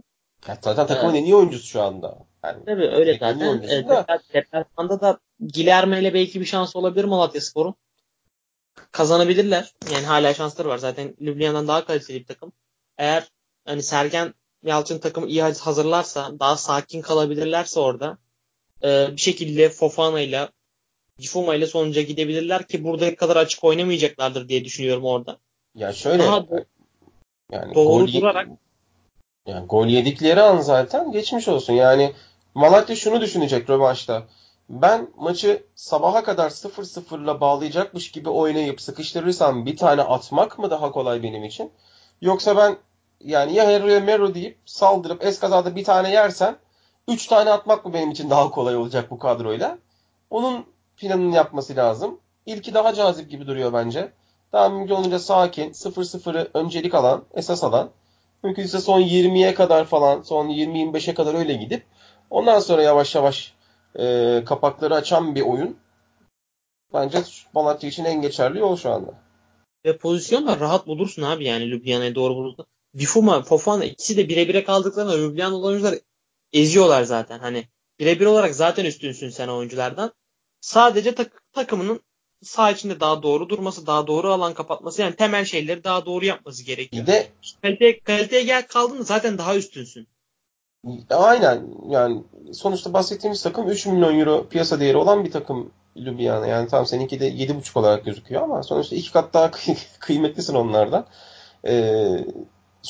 Ya zaten takımın en iyi oyuncusu şu anda. Yani Tabii öyle zaten. E, da. depla- Deplasmanda da Gilerme ile belki bir şans olabilir Malatya Spor'un. Kazanabilirler. Yani hala şansları var. Zaten Ljubljana'dan daha kaliteli bir takım. Eğer hani Sergen Yalçın takımı iyi hazırlarsa, daha sakin kalabilirlerse orada e, bir şekilde Fofana ile Cifuma ile sonuca gidebilirler ki buradaki kadar açık oynamayacaklardır diye düşünüyorum orada. ya şöyle Daha do- yani doğru gol durarak yani gol yedikleri an zaten geçmiş olsun. Yani Malatya şunu düşünecek rövanşta. Ben maçı sabaha kadar 0-0'la bağlayacakmış gibi oynayıp sıkıştırırsam bir tane atmak mı daha kolay benim için? Yoksa ben yani ya Hero Mero deyip saldırıp eskazada bir tane yersem 3 tane atmak mı benim için daha kolay olacak bu kadroyla? Onun planını yapması lazım. İlki daha cazip gibi duruyor bence. Daha mümkün olunca sakin, 0-0'ı öncelik alan, esas alan. Mümkünse son 20'ye kadar falan, son 20-25'e kadar öyle gidip ondan sonra yavaş yavaş e, kapakları açan bir oyun. Bence Malatya için en geçerli yol şu anda. ve pozisyonda rahat bulursun abi yani Ljubljana'ya doğru bulursun. Bifuma, Fofana ikisi de bire bire kaldıklarında Ljubljana'lı oyuncular eziyorlar zaten. Hani birebir olarak zaten üstünsün sen oyunculardan. Sadece tak- takımının sağ içinde daha doğru durması, daha doğru alan kapatması yani temel şeyleri daha doğru yapması gerekiyor. Bir de Kalite, kaliteye gel kaldığında zaten daha üstünsün. Aynen yani sonuçta bahsettiğimiz takım 3 milyon euro piyasa değeri olan bir takım Ljubljana. Yani tam seninki de 7,5 olarak gözüküyor ama sonuçta iki kat daha [laughs] kıy- kıymetlisin onlardan. Ee,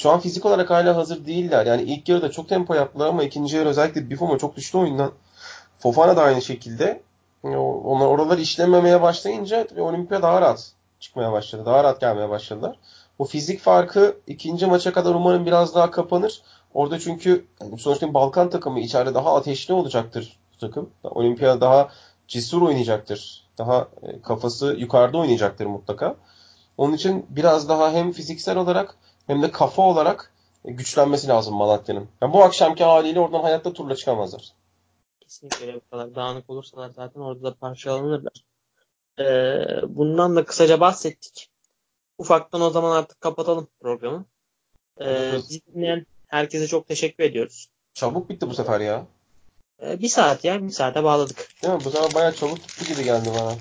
şu an fizik olarak hala hazır değiller. Yani ilk yarıda çok tempo yaptılar ama ikinci yarı özellikle Buffon çok düştü oyundan. Fofana da aynı şekilde. O- Onlar oralar işlememeye başlayınca Olimpia daha rahat çıkmaya başladı. Daha rahat gelmeye başladılar. Bu fizik farkı ikinci maça kadar umarım biraz daha kapanır. Orada çünkü yani sonuçta Balkan takımı içeride daha ateşli olacaktır bu takım. Olimpia daha cesur oynayacaktır. Daha e, kafası yukarıda oynayacaktır mutlaka. Onun için biraz daha hem fiziksel olarak hem de kafa olarak e, güçlenmesi lazım Malatya'nın. Yani bu akşamki haliyle oradan hayatta turla çıkamazlar. Kesinlikle öyle bu kadar dağınık olursalar zaten orada da parçalanırlar. Ee, bundan da kısaca bahsettik. Ufaktan o zaman artık kapatalım programı. Ee, Evet. dinleyen herkese çok teşekkür ediyoruz. Çabuk bitti bu sefer ya. Ee, bir saat ya, bir saate bağladık. Değil mi? Bu sefer bayağı çabuk bitti gibi geldi bana.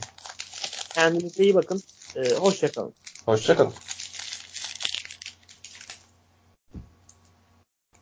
Kendinize iyi bakın. Ee, hoşçakalın. Hoşçakalın.